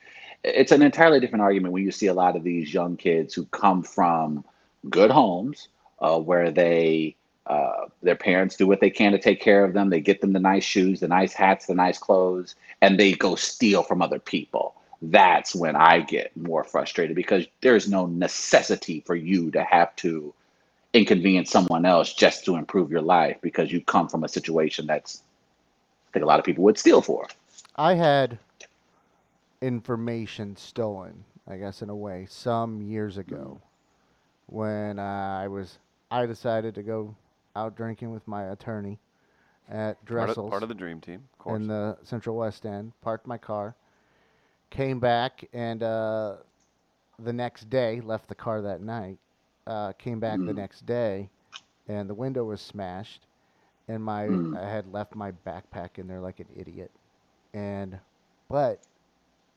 it's an entirely different argument when you see a lot of these young kids who come from good homes uh, where they uh, their parents do what they can to take care of them they get them the nice shoes the nice hats the nice clothes and they go steal from other people that's when I get more frustrated because there's no necessity for you to have to inconvenience someone else just to improve your life because you come from a situation that's I think a lot of people would steal for. I had information stolen, I guess in a way, some years ago, when uh, I was I decided to go out drinking with my attorney at part, Dressel's of, part of the dream team, of course. in the Central West End. Parked my car, came back, and uh, the next day left the car that night. Uh, came back the Mm. next day, and the window was smashed, and my Mm. I had left my backpack in there like an idiot, and but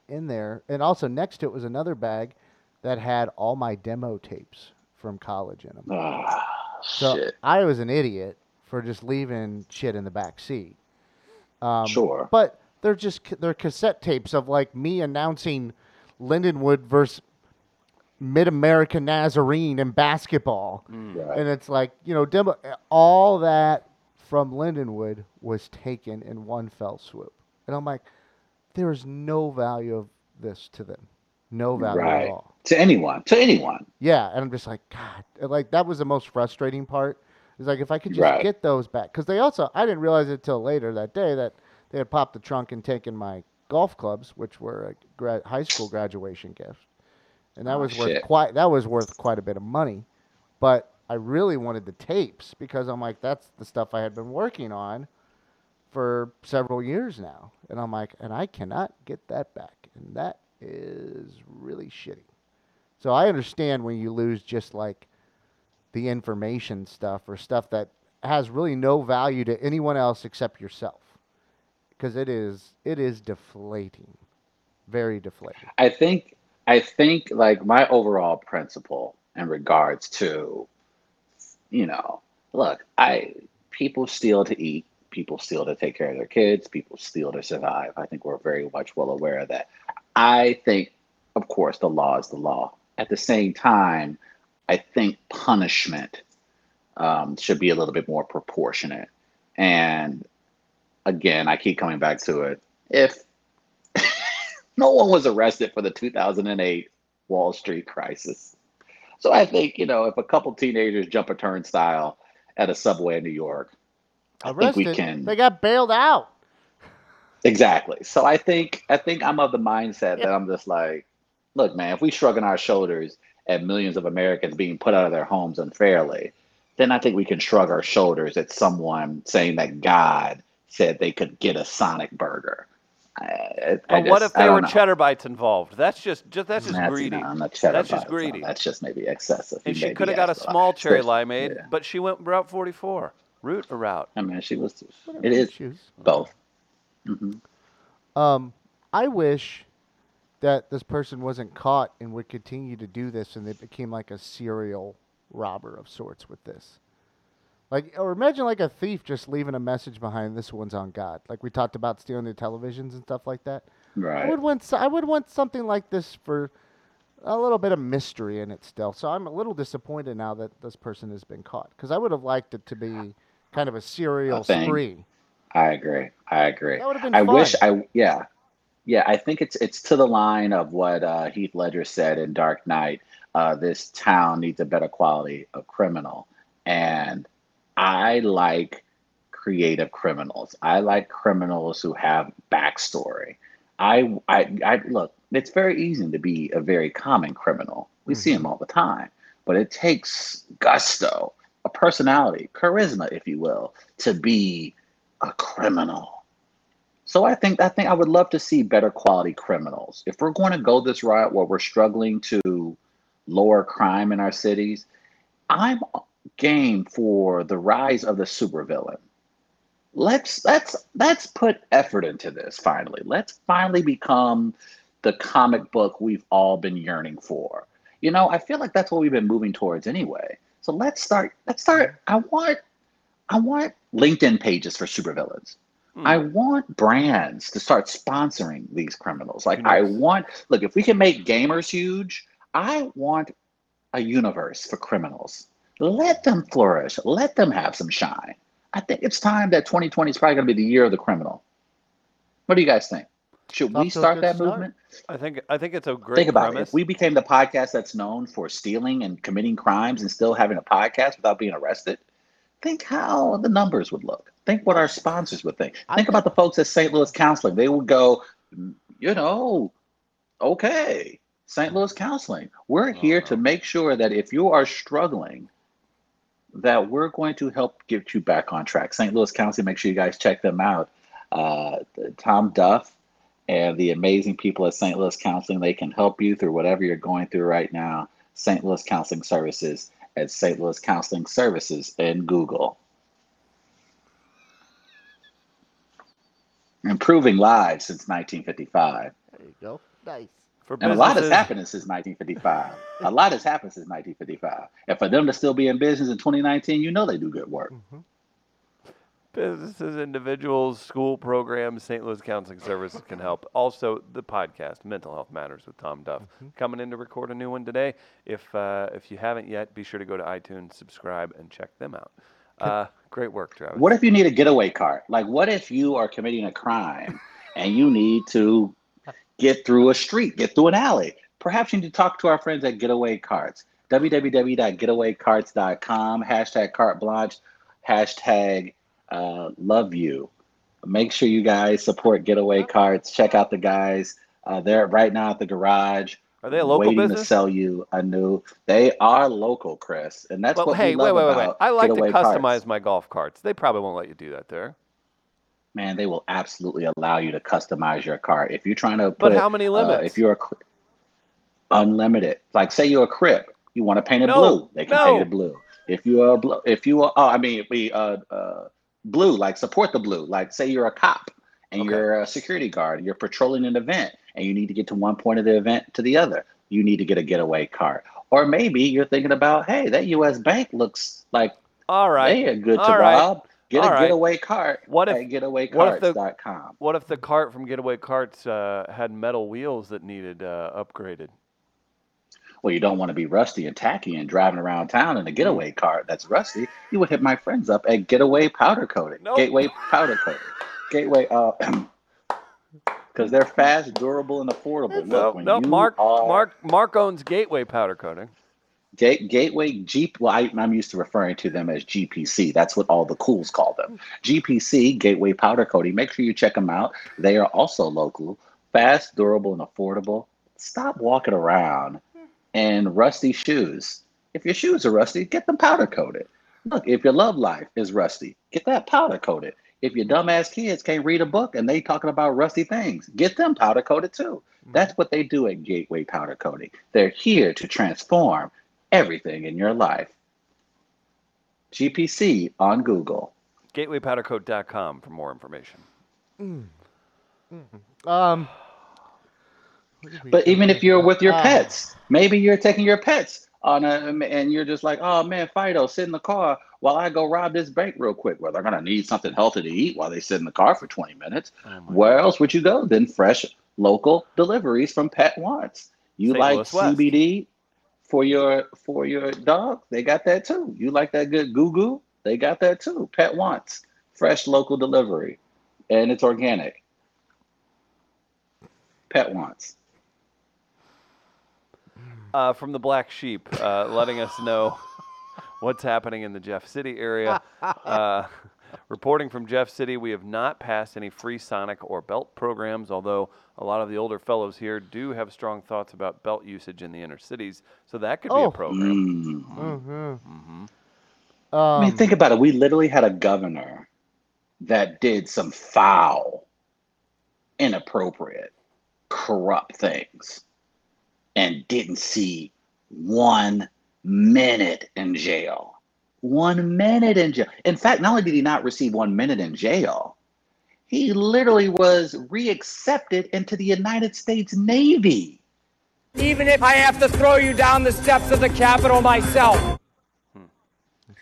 in there, and also next to it was another bag that had all my demo tapes from college in them. Ah, So shit. I was an idiot for just leaving shit in the back seat. Um, Sure. But they're just they're cassette tapes of like me announcing Lindenwood versus Mid America Nazarene in basketball, Mm. Right. and it's like you know demo all that from Lindenwood was taken in one fell swoop, and I'm like, there is no value of this to them, no value Right. at all. To anyone. To anyone. Yeah, and I'm just like, God, like that was the most frustrating part. Is like if I could just Right. get those back, because they also I didn't realize it till later that day that they had popped the trunk and taken my golf clubs, which were a high school graduation gift, and that Oh, was worth shit. quite that was worth quite a bit of money. But I really wanted the tapes because I'm like, that's the stuff I had been working on for several years now, and I'm like, and I cannot get that back, and that is really shitty. So I understand when you lose just like the information stuff or stuff that has really no value to anyone else except yourself. Because it is it is deflating. Very deflating. I think I think like my overall principle in regards to, you know, look, I people steal to eat, people steal to take care of their kids, people steal to survive. I think we're very much well aware of that. I think, of course, the law is the law. At the same time, I think punishment um, should be a little bit more proportionate. And again, I keep coming back to it. If no one was arrested for the 2008 Wall Street crisis. So I think, you know, if a couple teenagers jump a turnstile at a subway in New York, I think we can They got bailed out. Exactly. So I think I think I'm of the mindset that I'm just like, look, man, if we shrugging our shoulders at millions of Americans being put out of their homes unfairly, then I think we can shrug our shoulders at someone saying that God said they could get a Sonic burger. I, I But what if there were know. cheddar bites involved? That's just, just that's just That's- greedy. no, not cheddar That's just bites, no, greedy. that's just maybe excessive. and You she could have got a small cherry limeade, yeah. but she went Route 44, route or route. I mean, she was. Whatever It choose. both. hmm Um, I wish that this person wasn't caught and would continue to do this, and they became like a serial robber of sorts with this. Like, or imagine like a thief just leaving a message behind. This one's on God. Like we talked about stealing the televisions and stuff like that. Right. I would want. I would want something like this for a little bit of mystery in it still. So I'm a little disappointed now that this person has been caught because I would have liked it to be kind of a serial thing. spree. I agree. I agree. That would have been I fun. wish I yeah. Yeah, I think it's it's to the line of what uh, Heath Ledger said in Dark Knight. Uh, this town needs a better quality of criminal, and I like creative criminals. I like criminals who have backstory. I I, I look. It's very easy to be a very common criminal. We see them all the time, but it takes gusto, a personality, charisma, if you will, to be a criminal. So I think I think I would love to see better quality criminals. If we're going to go this route where we're struggling to lower crime in our cities, I'm game for the rise of the supervillain. Let's let's let's put effort into this finally. Let's finally become the comic book we've all been yearning for. You know, I feel like that's what we've been moving towards anyway. So let's start let's start I want I want LinkedIn pages for supervillains. Hmm. I want brands to start sponsoring these criminals. Like I want look, if we can make gamers huge, I want a universe for criminals. Let them flourish. Let them have some shine. I think it's time that 2020 is probably going to be the year of the criminal. What do you guys think? Should Off we start that start. movement? I think I think it's a great Think about premise. it. If we became the podcast that's known for stealing and committing crimes and still having a podcast without being arrested, think how the numbers would look. Think what our sponsors would think. I Think about the folks at St. Louis Counseling. They would go, "Mm, you know, okay, St. Louis Counseling. We're here to Uh-huh. make sure that if you are struggling, that we're going to help get you back on track. St. Louis Counseling, make sure you guys check them out. Uh, Tom Duff and the amazing people at St. Louis Counseling, they can help you through whatever you're going through right now. St. Louis Counseling Services at St. Louis Counseling Services in Google. Improving lives since 1955. There you go. Nice. for And a lot has happened since 1955. a lot has happened since 1955. And for them to still be in business in 2019, you know they do good work. Mhm. Businesses, individuals, school programs, St. Louis Counseling Services can help. Also, the podcast, Mental Health Matters with Tom Duff, Mm-hmm. coming in to record a new one today. If uh, if you haven't yet, be sure to go to iTunes, subscribe, and check them out. Uh, great work, Travis. What if you need a getaway car? Like, what if you are committing a crime and you need to get through a street, get through an alley? Perhaps you need to talk to our friends at Getaway Carts. www.getawaycarts.com, hashtag carte blanche, hashtag uh, love you. Make sure you guys support Getaway Carts. Check out the guys. Uh, they're right now at the garage. Are they a local waiting to sell you a new. They are local, Chris, and that's Well, what hey, we wait, love wait, wait, wait. about I like to customize Carts. my golf carts. They probably won't let you do that there. man, they will absolutely allow you to customize your cart. If you're trying to Put, But how many uh, limits? if you're a cr- unlimited, like say you're a crib, you want to paint it No, blue, they can no. paint it blue. If you are blue, if you are, oh, I mean, we uh, uh, blue, like support the blue. Like say you're a cop and Okay. you're a security guard, you're patrolling an event, and you need to get to one point of the event to the other. You need to get a getaway cart. Or maybe you're thinking about, hey, that U.S. bank looks like All right. they are good to All right. rob. Get All a right. getaway cart What if- at what if the- getawaycarts.com. What if the cart from Getaway Carts uh, had metal wheels that needed uh, upgraded? Well, you don't want to be rusty and tacky and driving around town in a getaway car that's rusty. You would hit my friends up at Getaway Powder Coating. Nope. Gateway Powder Coating. Gateway, uh, because they're fast, durable, and affordable. No, Look, no. Mark, are Mark, Mark owns Gateway Powder Coating. Ga- Gateway Jeep. Well, I, I'm used to referring to them as GPC. That's what all the cools call them. GPC Gateway Powder Coating. Make sure you check them out. They are also local, fast, durable, and affordable. Stop walking around in rusty shoes. If your shoes are rusty, get them powder coated. Look, if your love life is rusty, get that powder coated. If your dumbass kids can't read a book and they talking about rusty things, get them powder coated too. Mm. That's what they do at Gateway Powder Coating. They're here to transform everything in your life. GPC on Google. GatewayPowderCoat.com for more information. Mm. Mm-hmm. Um. what did we But even if you're with your pets, maybe you're taking your pets on a, and you're just like, oh man, Fido, sit in the car while I go rob this bank real quick. Well, they're gonna need something healthy to eat while they sit in the car for 20 minutes. Oh Where else would you go than fresh local deliveries from Pet Wants? You St. like Louis West. CBD for your for your dog? They got that too. You like that good goo goo? They got that too. Pet Wants fresh local delivery, and it's organic. Pet Wants. Uh, from the Black Sheep, uh, letting us know what's happening in the Jeff City area. Uh, reporting from Jeff City, we have not passed any free Sonic or belt programs, although a lot of the older fellows here do have strong thoughts about belt usage in the inner cities. So that could be Oh. a program. Mm. Mhm. hmm I mean, Um, think about it. We literally had a governor that did some foul, inappropriate, corrupt things and didn't see one minute in jail. One minute in jail. In fact, not only did he not receive one minute in jail, he literally was reaccepted into the United States Navy. Even if I have to throw you down the steps of the Capitol myself. Hmm.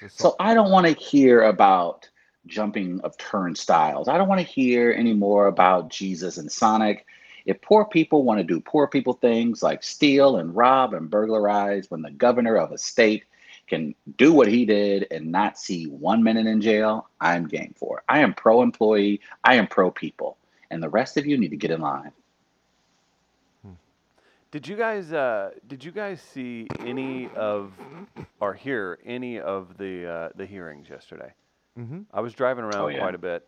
So I don't want to hear about jumping of turnstiles. I don't want to hear any more about Jesus and Sonic. If poor people want to do poor people things like steal and rob and burglarize, when the governor of a state can do what he did and not see one minute in jail, I'm game for it. I am pro employee. I am pro people. And the rest of you need to get in line. Did you guys uh, did you guys see any of or hear any of the uh, the hearings yesterday? Mhm. I was driving around Oh, yeah. quite a bit.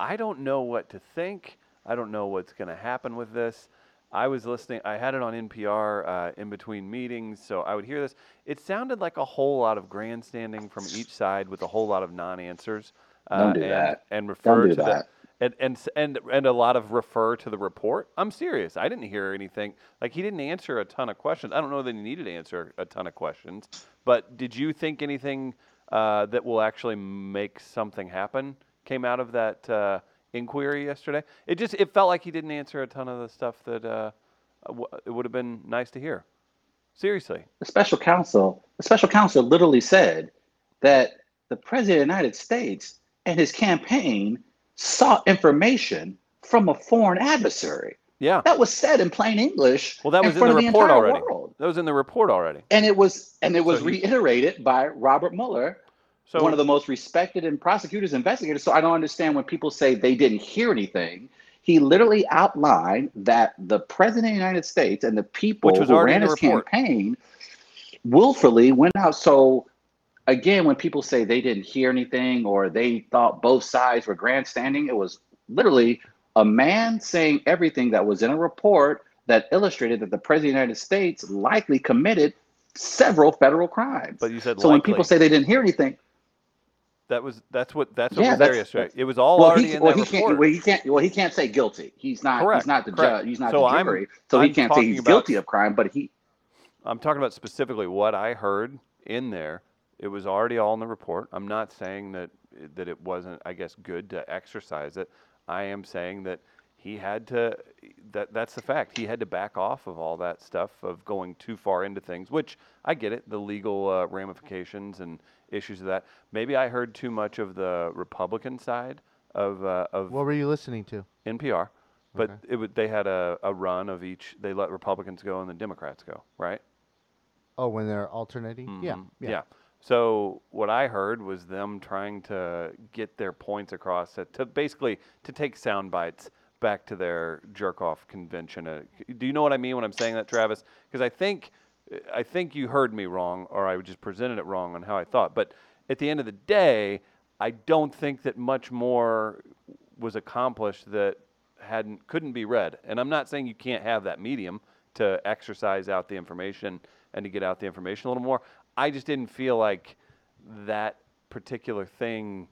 I don't know what to think. I don't know what's going to happen with this. I was listening. I had it on NPR uh, in between meetings, so I would hear this. It sounded like a whole lot of grandstanding from each side with a whole lot of non-answers. Uh, Don't do and, that. And refer Don't do to the that. and and and and a lot of refer to the report. I'm serious. I didn't hear anything. Like he didn't answer a ton of questions. I don't know that he needed to answer a ton of questions. But did you think anything uh, that will actually make something happen came out of that uh, inquiry yesterday? It just it felt like he didn't answer a ton of the stuff that uh, w- it would have been nice to hear. Seriously. the special counsel, the special counsel literally said that the president of the United States and his campaign sought information from a foreign adversary. Yeah. That was said in plain English. Well, that was in front the report entire already. world. That was in the report already. And it was and it was So he- reiterated by Robert Mueller, So one of the most respected and prosecutors, investigators. So I don't understand when people say they didn't hear anything. He literally outlined that the president of the United States and the people Which was who ran his report. campaign willfully went out. So again, when people say they didn't hear anything or they thought both sides were grandstanding, it was literally a man saying everything that was in a report that illustrated that the president of the United States likely committed several federal crimes. But you said so when people say they didn't hear anything, that was that's what that's what Yeah, was there that's- yesterday. It was all well, already he, in well, he can't. Well, he can't. Well, he can't say guilty. He's not. Correct, He's not the correct. judge. He's not So the I'm- jury. so I'm he can't say he's about- guilty of crime. But he. I'm talking about specifically what I heard in there. It was already all in the report. I'm not saying that that it wasn't, I guess, good to exercise it. I am saying that he had to. That that's the fact. He had to back off of all that stuff of going too far into things, which I get it, the legal uh, ramifications and issues of that. Maybe I heard too much of the Republican side of uh, of what were you listening to? NPR, but Okay. it would, they had a, a run of each. They let Republicans go and the Democrats go, right? Oh, when they're alternating? Yeah, Mhm. yeah. So what I heard was them trying to get their points across to, to basically to take sound bites back to their jerk off convention. Uh, do you know what I mean when I'm saying that, Travis? Because I think I think you heard me wrong, or I just presented it wrong on how I thought. But at the end of the day, I don't think that much more was accomplished that hadn't couldn't be read. And I'm not saying you can't have that medium to exercise out the information and to get out the information a little more. I just didn't feel like that particular thing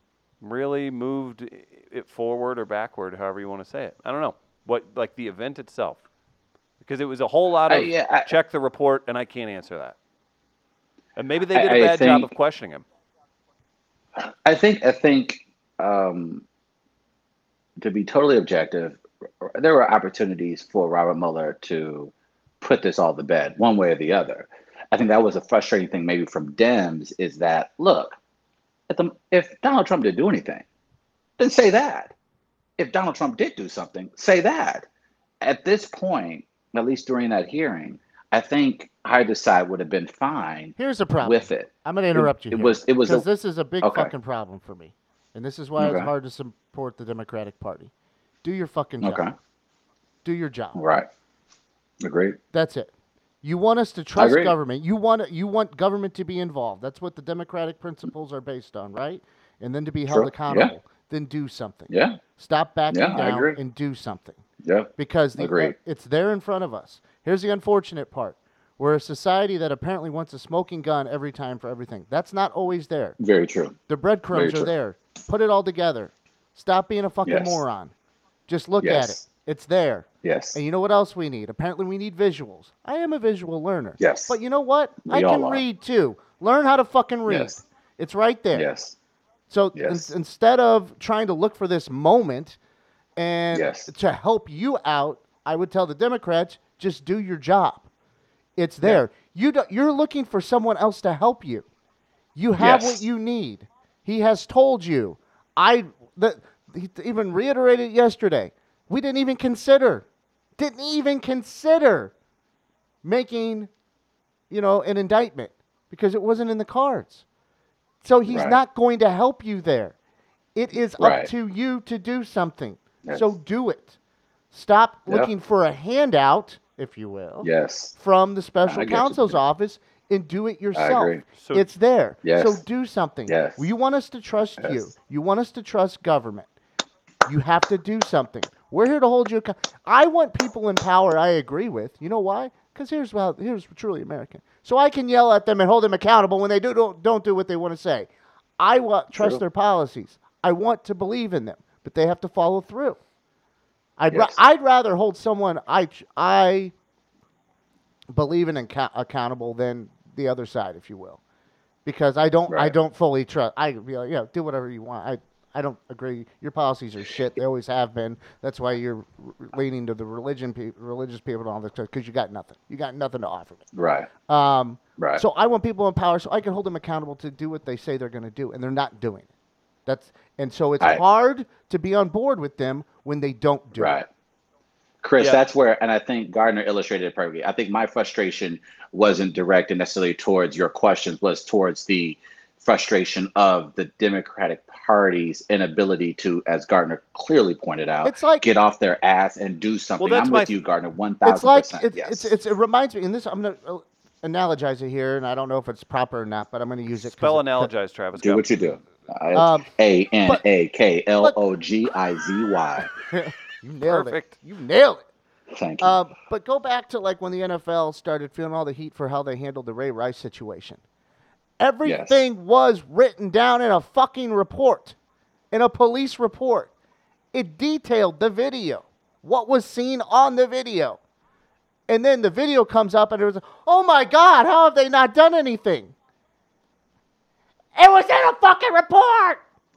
really moved it forward or backward, however you want to say it. I don't know what like the event itself, because it was a whole lot I- of yeah, I- check the report, and I can't answer that. And maybe they did a I bad job of questioning him. I think I think um, to be totally objective, there were opportunities for Robert Mueller to put this all to bed, one way or the other. I think that was a frustrating thing, maybe from Dems, is that look, the, if Donald Trump didn't do anything, then say that. If Donald Trump did do something, say that. At this point, at least during that hearing, I think either side would have been fine Here's the problem. with it. I'm going to interrupt you it here, was- it was a- because this is a big Okay. fucking problem for me, and this is why it's hard to support the Democratic Party. Do your fucking job. Okay, Do your job. right. Agreed. That's it. You want us to trust government. You want you want government to be involved. That's what the democratic principles are based on, right? And then to be held Sure. Yeah. accountable. Then do something. Yeah, Stop backing Yeah, down and do something yeah. because the, it's there in front of us. Here's the unfortunate part: we're a society that apparently wants a smoking gun every time for everything. That's not always there. Very true. The breadcrumbs Very are there. Put it all together. Stop being a fucking Yes. moron. Just look at it. It's there. Yes. And you know what else we need? Apparently, we need visuals. I am a visual learner. Yes. But you know what? We I can are. read too. Learn how to fucking read. Yes. It's right there. Yes. So in- instead of trying to look for this moment and Yes. to help you out, I would tell the Democrats just do your job. It's there. You do, you're looking for someone else to help you. You have Yes. what you need. He has told you. I the, he even reiterated yesterday. We didn't even consider, didn't even consider making, you know, an indictment because it wasn't in the cards. So he's Right. not going to help you there. It is Right. up to you to do something. Yes. So do it. Stop Yeah. looking for a handout, if you will, Yes. from the special I counsel's office and do it yourself. agree. So- it's there. Yes. So do something. Yes. You want us to trust you. Yes. You want us to trust government. You have to do something. We're here to hold you accountable. I want people in power I agree with. You know why? Because here's how here's truly American. So I can yell at them and hold them accountable when they do don't, don't do what they want to say. I want trust True. their policies. I want to believe in them, but they have to follow through. I'd ra- I'd rather hold someone I I believe in account- accountable than the other side, if you will, because I don't I don't fully trust. I be like, yeah, do whatever you want. I I don't agree. Your policies are shit. They always have been. That's why you're leaning to the religion pe- religious people and all this stuff because you got nothing. You got nothing to offer me. Right. Um, Right. So I want people in power so I can hold them accountable to do what they say they're going to do, and they're not doing it. That's and so it's I- hard to be on board with them when they don't do Right. it. Chris, Yeah. that's where, and I think Gardner illustrated it perfectly. I think my frustration wasn't directed necessarily towards your questions, was towards the frustration of the Democratic Party's inability to, as Gardner clearly pointed out, It's like- get off their ass and do something. that's I'm my- with you, Gardner, one It's thousand like percent. it's, Yes. it's, it's it reminds me, and this I'm going to analogize it here, and I don't know if it's proper or not, but I'm going to use it. Spell it- analogize, Travis. do Go. what you do. Um, A N A K L O G I Z Y. you nailed Perfect. it. You nailed it. Thank you. Um, but go back to like when the NFL started feeling all the heat for how they handled the Ray Rice situation. Everything was written down in a fucking report, in a police report. It detailed the video, what was seen on the video. And then the video comes up and it was, oh my God, how have they not done anything? It was in a fucking report.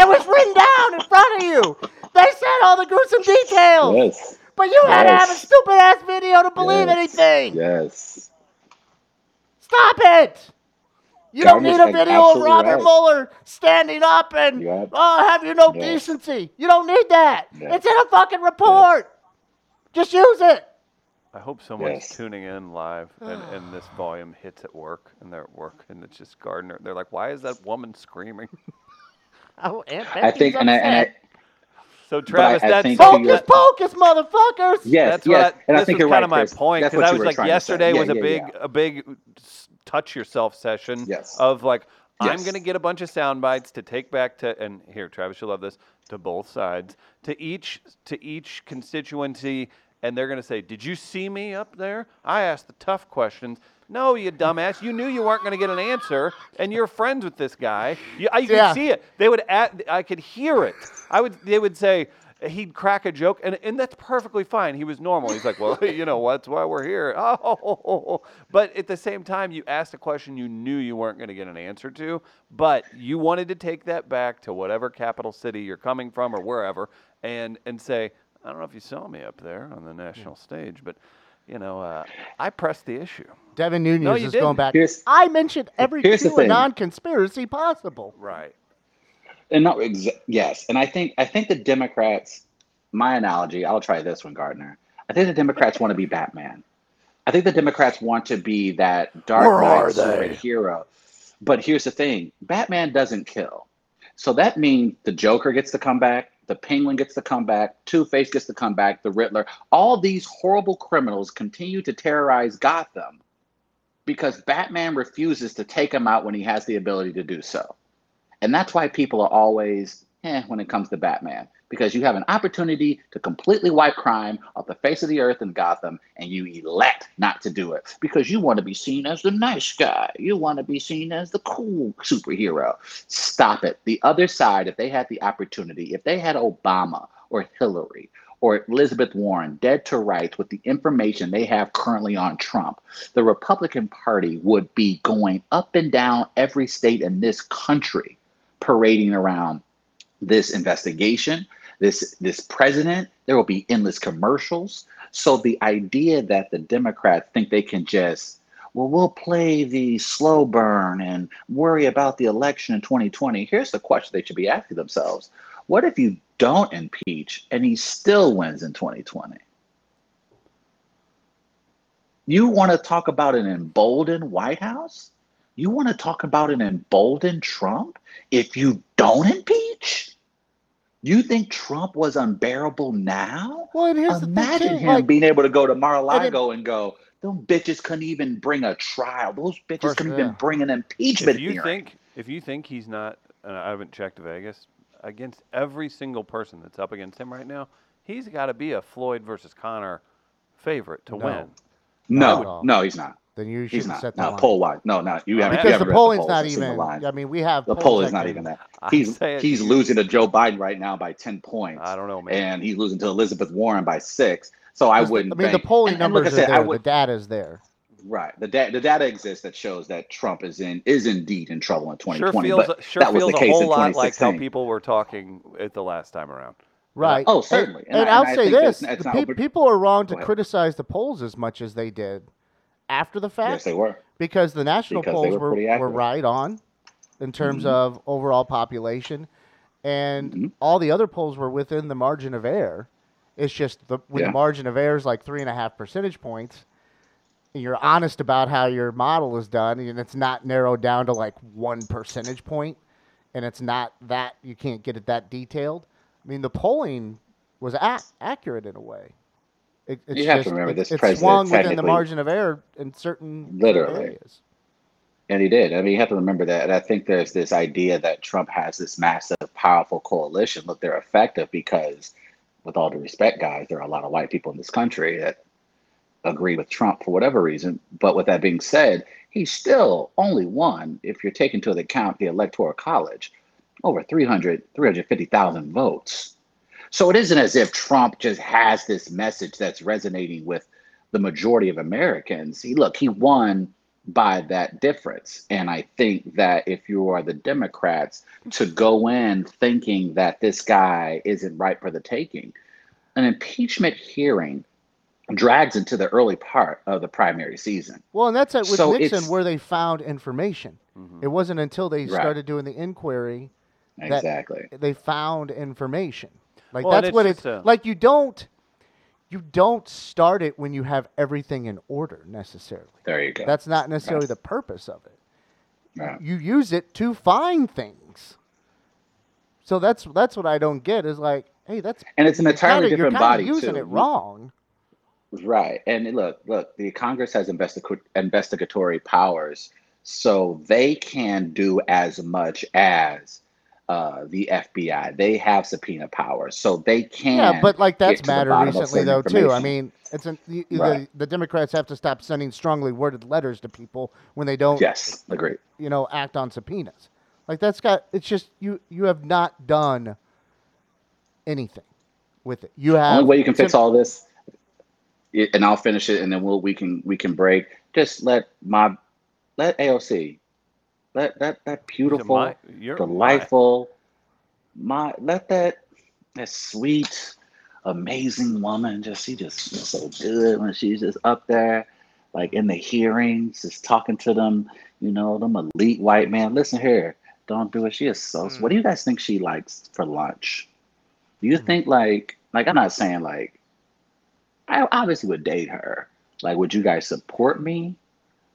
it was written down in front of you. They said all the gruesome details. yes. But you had to have a stupid ass video to believe Yes. anything. Yes. Stop it. You don't Gardner's need a like video of Robert right. Mueller standing up and, Yep. oh, have you no Yes. decency? You don't need that. Yes. It's in a fucking report. Just use it. I hope someone's Yes. tuning in live and, and this volume hits at work and they're at work and it's just Gardner. They're like, why is that woman screaming? Oh, Aunt I Becky's think, and I, and I, upset. So Travis, I that's think so- Focus, focus, motherfuckers. Yes, that's yes. what I, and I think was kind right, of my Chris. point because I was like, trying to say. yesterday Yeah, was a big, yeah. a big touch yourself session Yes. of like, I'm gonna get a bunch of sound bites to take back to, and here, Travis, you'll love this, to both sides, to each, to each constituency, and they're gonna say, did you see me up there? I asked the tough questions. No, you dumbass. You knew you weren't going to get an answer, and you're friends with this guy. You, I could Yeah. see it. They would. At, I could hear it. I would. They would say he'd crack a joke, and and that's perfectly fine. He was normal. He's like, well, you know, that's why we're here. Oh, but at the same time, you asked a question you knew you weren't going to get an answer to, but you wanted to take that back to whatever capital city you're coming from or wherever, and and say, I don't know if you saw me up there on the national stage, but. You know, uh, I pressed the issue. Devin Nunes No, is going didn't. back. Here's- I mentioned every here's the non-conspiracy possible. Right. And no, exa- yes, and I think I think the Democrats. My analogy. I'll try this one, Gardner. I think the Democrats want to be Batman. I think the Democrats want to be that dark Where knight are superhero. But here's the thing: Batman doesn't kill, so that means the Joker gets to come back, the Penguin gets to come back, Two Face gets to come back, the Riddler. All these horrible criminals continue to terrorize Gotham because Batman refuses to take them out when he has the ability to do so. And that's why people are always, eh, when it comes to Batman, because you have an opportunity to completely wipe crime off the face of the earth in Gotham, and you elect not to do it because you want to be seen as the nice guy. You want to be seen as the cool superhero. Stop it. The other side, if they had the opportunity, if they had Obama or Hillary or Elizabeth Warren dead to rights with the information they have currently on Trump, the Republican Party would be going up and down every state in this country parading around this investigation, this this president. There will be endless commercials. So the idea that the Democrats think they can just well, we'll play the slow burn and worry about the election in 2020. Here's the question they should be asking themselves. What if you don't impeach and he still wins in 2020? You want to talk about an emboldened White House? You want to talk about an emboldened Trump if you don't impeach? You think Trump was unbearable now? Well, and here's Imagine the thing, him like, being able to go to Mar-a-Lago and go, them bitches couldn't even bring a trial. Those bitches First, couldn't yeah. even bring an impeachment if you hearing. think if you think he's not, and I haven't checked Vegas against every single person that's up against him right now, he's got to be a Floyd versus Conor favorite to No. win. No, all. no, he's not. Then you He's shouldn't not. set the No, line. poll wise. No, no. You haven't. you because haven't the read polling's polls not and seen the even. lines. I mean, we have The polls poll that is not even that. He's he's losing to Joe Biden right now by ten points, I don't know, man. and he's losing to Elizabeth Warren by six. So I wouldn't. I mean, the bank- polling and- and like numbers I are said, I there. would- the data's there. Right. The, da- the data exists that shows that Trump is in is indeed in trouble in 2020. Sure 2020. feels but sure that was feels the a whole lot like how people were talking at the last time around. Right. Oh, certainly. And, And I- I'll and say this: that's the pe- open- people are wrong to criticize the polls as much as they did after the fact. Yes, they were. because the national Because polls were were, were right on in terms Mhm. of overall population, and Mhm. all the other polls were within the margin of error. It's just the when Yeah. the margin of error is like three and a half percentage points, and you're honest about how your model is done, and it's not narrowed down to like one percentage point, and it's not that you can't get it that detailed. I mean, the polling was ac- accurate in a way. It, it's You have to remember this president swung within the margin of error in certain Literally. areas. And he did. I mean, you have to remember that. And I think there's this idea that Trump has this massive, powerful coalition. Look, they're effective because, with all due respect, guys, there are a lot of white people in this country that agree with Trump for whatever reason. But with that being said, he's still only won, if you're taking into account the Electoral College, over 300, 350,000 votes. So it isn't as if Trump just has this message that's resonating with the majority of Americans. He look, he won by that difference. And I think that if you are the Democrats to go in thinking that this guy isn't right for the taking, an impeachment hearing drags into the early part of the primary season. Well, and that's it with So Nixon where they found information. Mhm. It wasn't until they Right. started doing the inquiry That- Exactly. they found information. Like Well, that's what it's a- like. You don't you don't start it when you have everything in order necessarily. There you go. That's not necessarily Right. the purpose of it. Right. You use it to find things. So that's that's what I don't get is like hey, that's And it's an entirely kinda- different you're kinda body using too. it wrong. Right. And look, look, the Congress has investiga- investigatory powers, so they can do as much as uh, the FBI. They have subpoena power, so they can. Yeah, but like that's mattered recently though too. I mean, it's an, the, the, Right. the Democrats have to stop sending strongly worded letters to people when they don't, Yes, agree. you know, act on subpoenas. Like that's got it's just you you have not done anything with it. You have Only way you can fix all this, and I'll finish it, and then we'll we can we can break. Just let my let AOC, let that that beautiful, my- you're my- delightful, my let that that sweet, amazing woman just she just feels so good when she's just up there, like in the hearings, just talking to them, you know, them elite white man. Listen here, don't do it. She is so. What do you guys think she likes for lunch? Do you hmm. think like like I'm not saying like I obviously would date her. Like, would you guys support me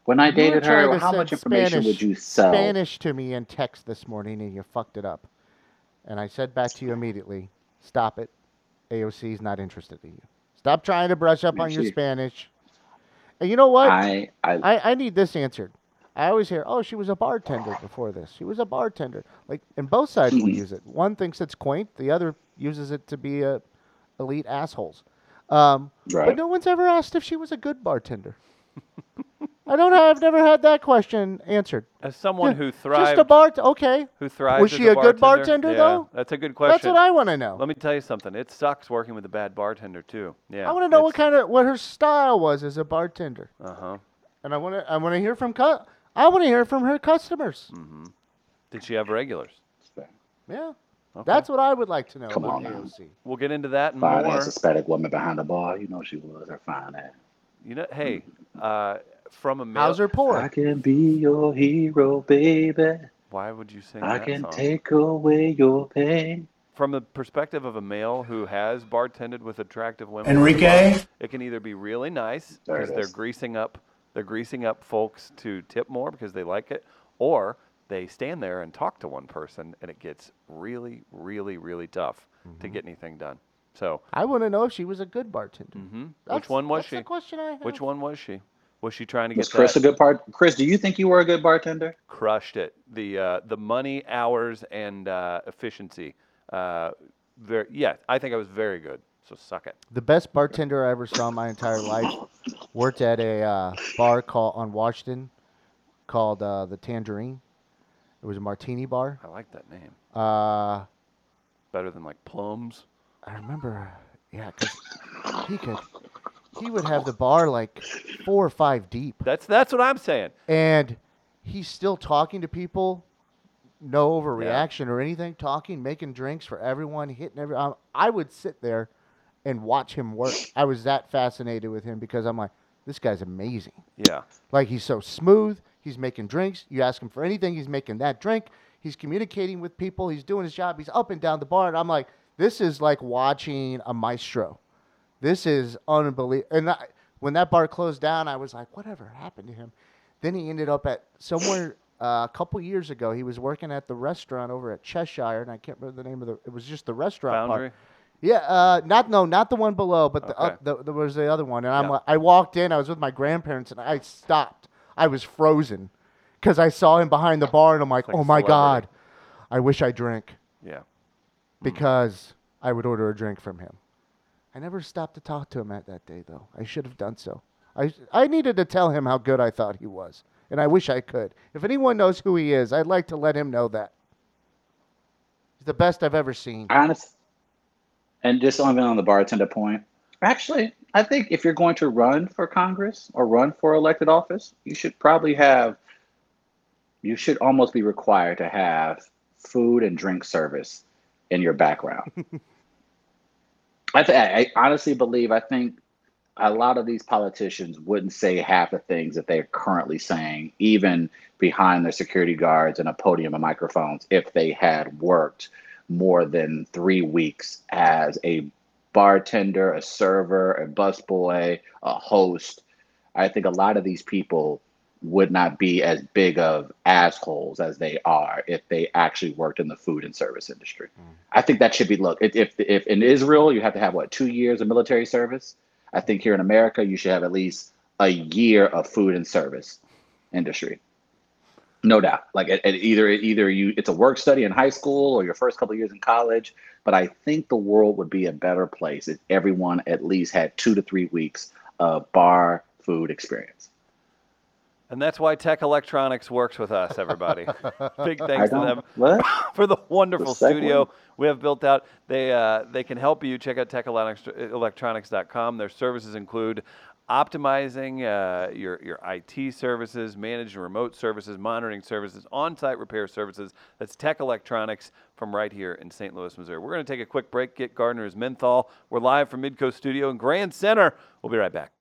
when I dated her? trying Or to how much information would you sell? Spanish to me in text this morning, and you fucked it up. And I said back to you immediately, "Stop it. AOC is not interested in you. Stop trying to brush up on your Spanish." And you know what? I I I, I need this answered. I always hear, "Oh, she was a bartender before this. She was a bartender." Like, and both sides will use it. One thinks it's quaint, the other uses it to be a elite assholes. Um, Right. But no one's ever asked if she was a good bartender. I don't have. I've never had that question answered. As someone Yeah, who Just a thrived, bart. Okay, who thrived Was as she a good bartender, yeah, though? That's a good question. that's what I want to know. Let me tell you something. It sucks working with a bad bartender too. Yeah. I want to know what kind of what her style was as a bartender, Uh huh. and I want to. I want to hear from. Cu- I want to hear from her customers. Mm-hmm. Did she have regulars? Yeah, Okay. that's what I would like to know Come on now. We'll get into that and fine more. ass Hispanic woman behind the bar. You know she was her fine ass. You know, hey, uh, from a male. How's her I can be your hero, baby. Why would you sing that? I that can song? take away your pain. From the perspective of a male who has bartended with attractive women, Enrique? it can either be really nice There it because they're is. greasing up, they're greasing up folks to tip more because they like it, or they stand there and talk to one person and it gets really, really, really tough Mm-hmm. to get anything done. So, I want to know if she was a good bartender. That's- which one was that's she? The question I have. Which one was she? Was she trying to get? Was get Chris that? a good part? Chris, do you think you were a good bartender? crushed it. The uh, the money, hours, and uh, efficiency. Uh, very, yeah, I think I was very good. So suck it. The best bartender I ever saw in my entire life worked at a uh, bar called on Washington called uh, the Tangerine. It was a martini bar. I like that name. Uh, Better than like plums. I remember, yeah, 'cause he could, he would have the bar like four or five deep, That's that's what I'm saying. and he's still talking to people, no overreaction or anything, talking, making drinks for everyone, hitting every. Um, I would sit there and watch him work. I was that fascinated with him because I'm like, this guy's amazing. Yeah. Like he's so smooth. He's making drinks. You ask him for anything, he's making that drink. He's communicating with people. He's doing his job. He's up and down the bar. And I'm like, this is like watching a maestro. This is unbelievable. And I, when that bar closed down, I was like, whatever happened to him? Then he ended up at somewhere uh, a couple years ago. He was working at the restaurant over at Cheshire, and I can't remember the name of the. It was just the restaurant part. Boundary. Yeah, uh, not no, not the one below, but the, Okay. up, the there was the other one. And I'm Yeah. like, I walked in. I was with my grandparents, and I stopped. I was frozen because I saw him behind the bar, and I'm like, like oh my celebrity. god, I wish I drank Yeah. because I would order a drink from him. I never stopped to talk to him at that day, though. I should have done so. I I needed to tell him how good I thought he was, and I wish I could. If anyone knows who he is, I'd like to let him know that. He's the best I've ever seen. Honest. And just on on the bartender point, actually, I think if you're going to run for Congress or run for elected office, you should probably have, you should almost be required to have food and drink service in your background. I, th- I honestly believe, I think a lot of these politicians wouldn't say half the things that they're currently saying, even behind their security guards and a podium and microphones, if they had worked more than three weeks as a bartender, a server, a busboy, a host. I think a lot of these people would not be as big of assholes as they are if they actually worked in the food and service industry. Mm. I think that should be look. If, if if in Israel you have to have what two years of military service, I think here in America you should have at least a year of food and service industry. No doubt. Like it, it either either you it's a work study in high school or your first couple years in college. But I think the world would be a better place if everyone at least had two to three weeks of bar food experience. And that's why Tech Electronics works with us, everybody. Big thanks to them what? for the wonderful the studio we have built out. They, uh, they can help you. Check out techelectronics.com. Their services include optimizing uh, your, your IT services, managing remote services, monitoring services, on site repair services. That's Tech Electronics from right here in St. Louis, Missouri. We're going to take a quick break, get Gardner's Menthol. We're live from Midco Studio in Grand Center. We'll be right back.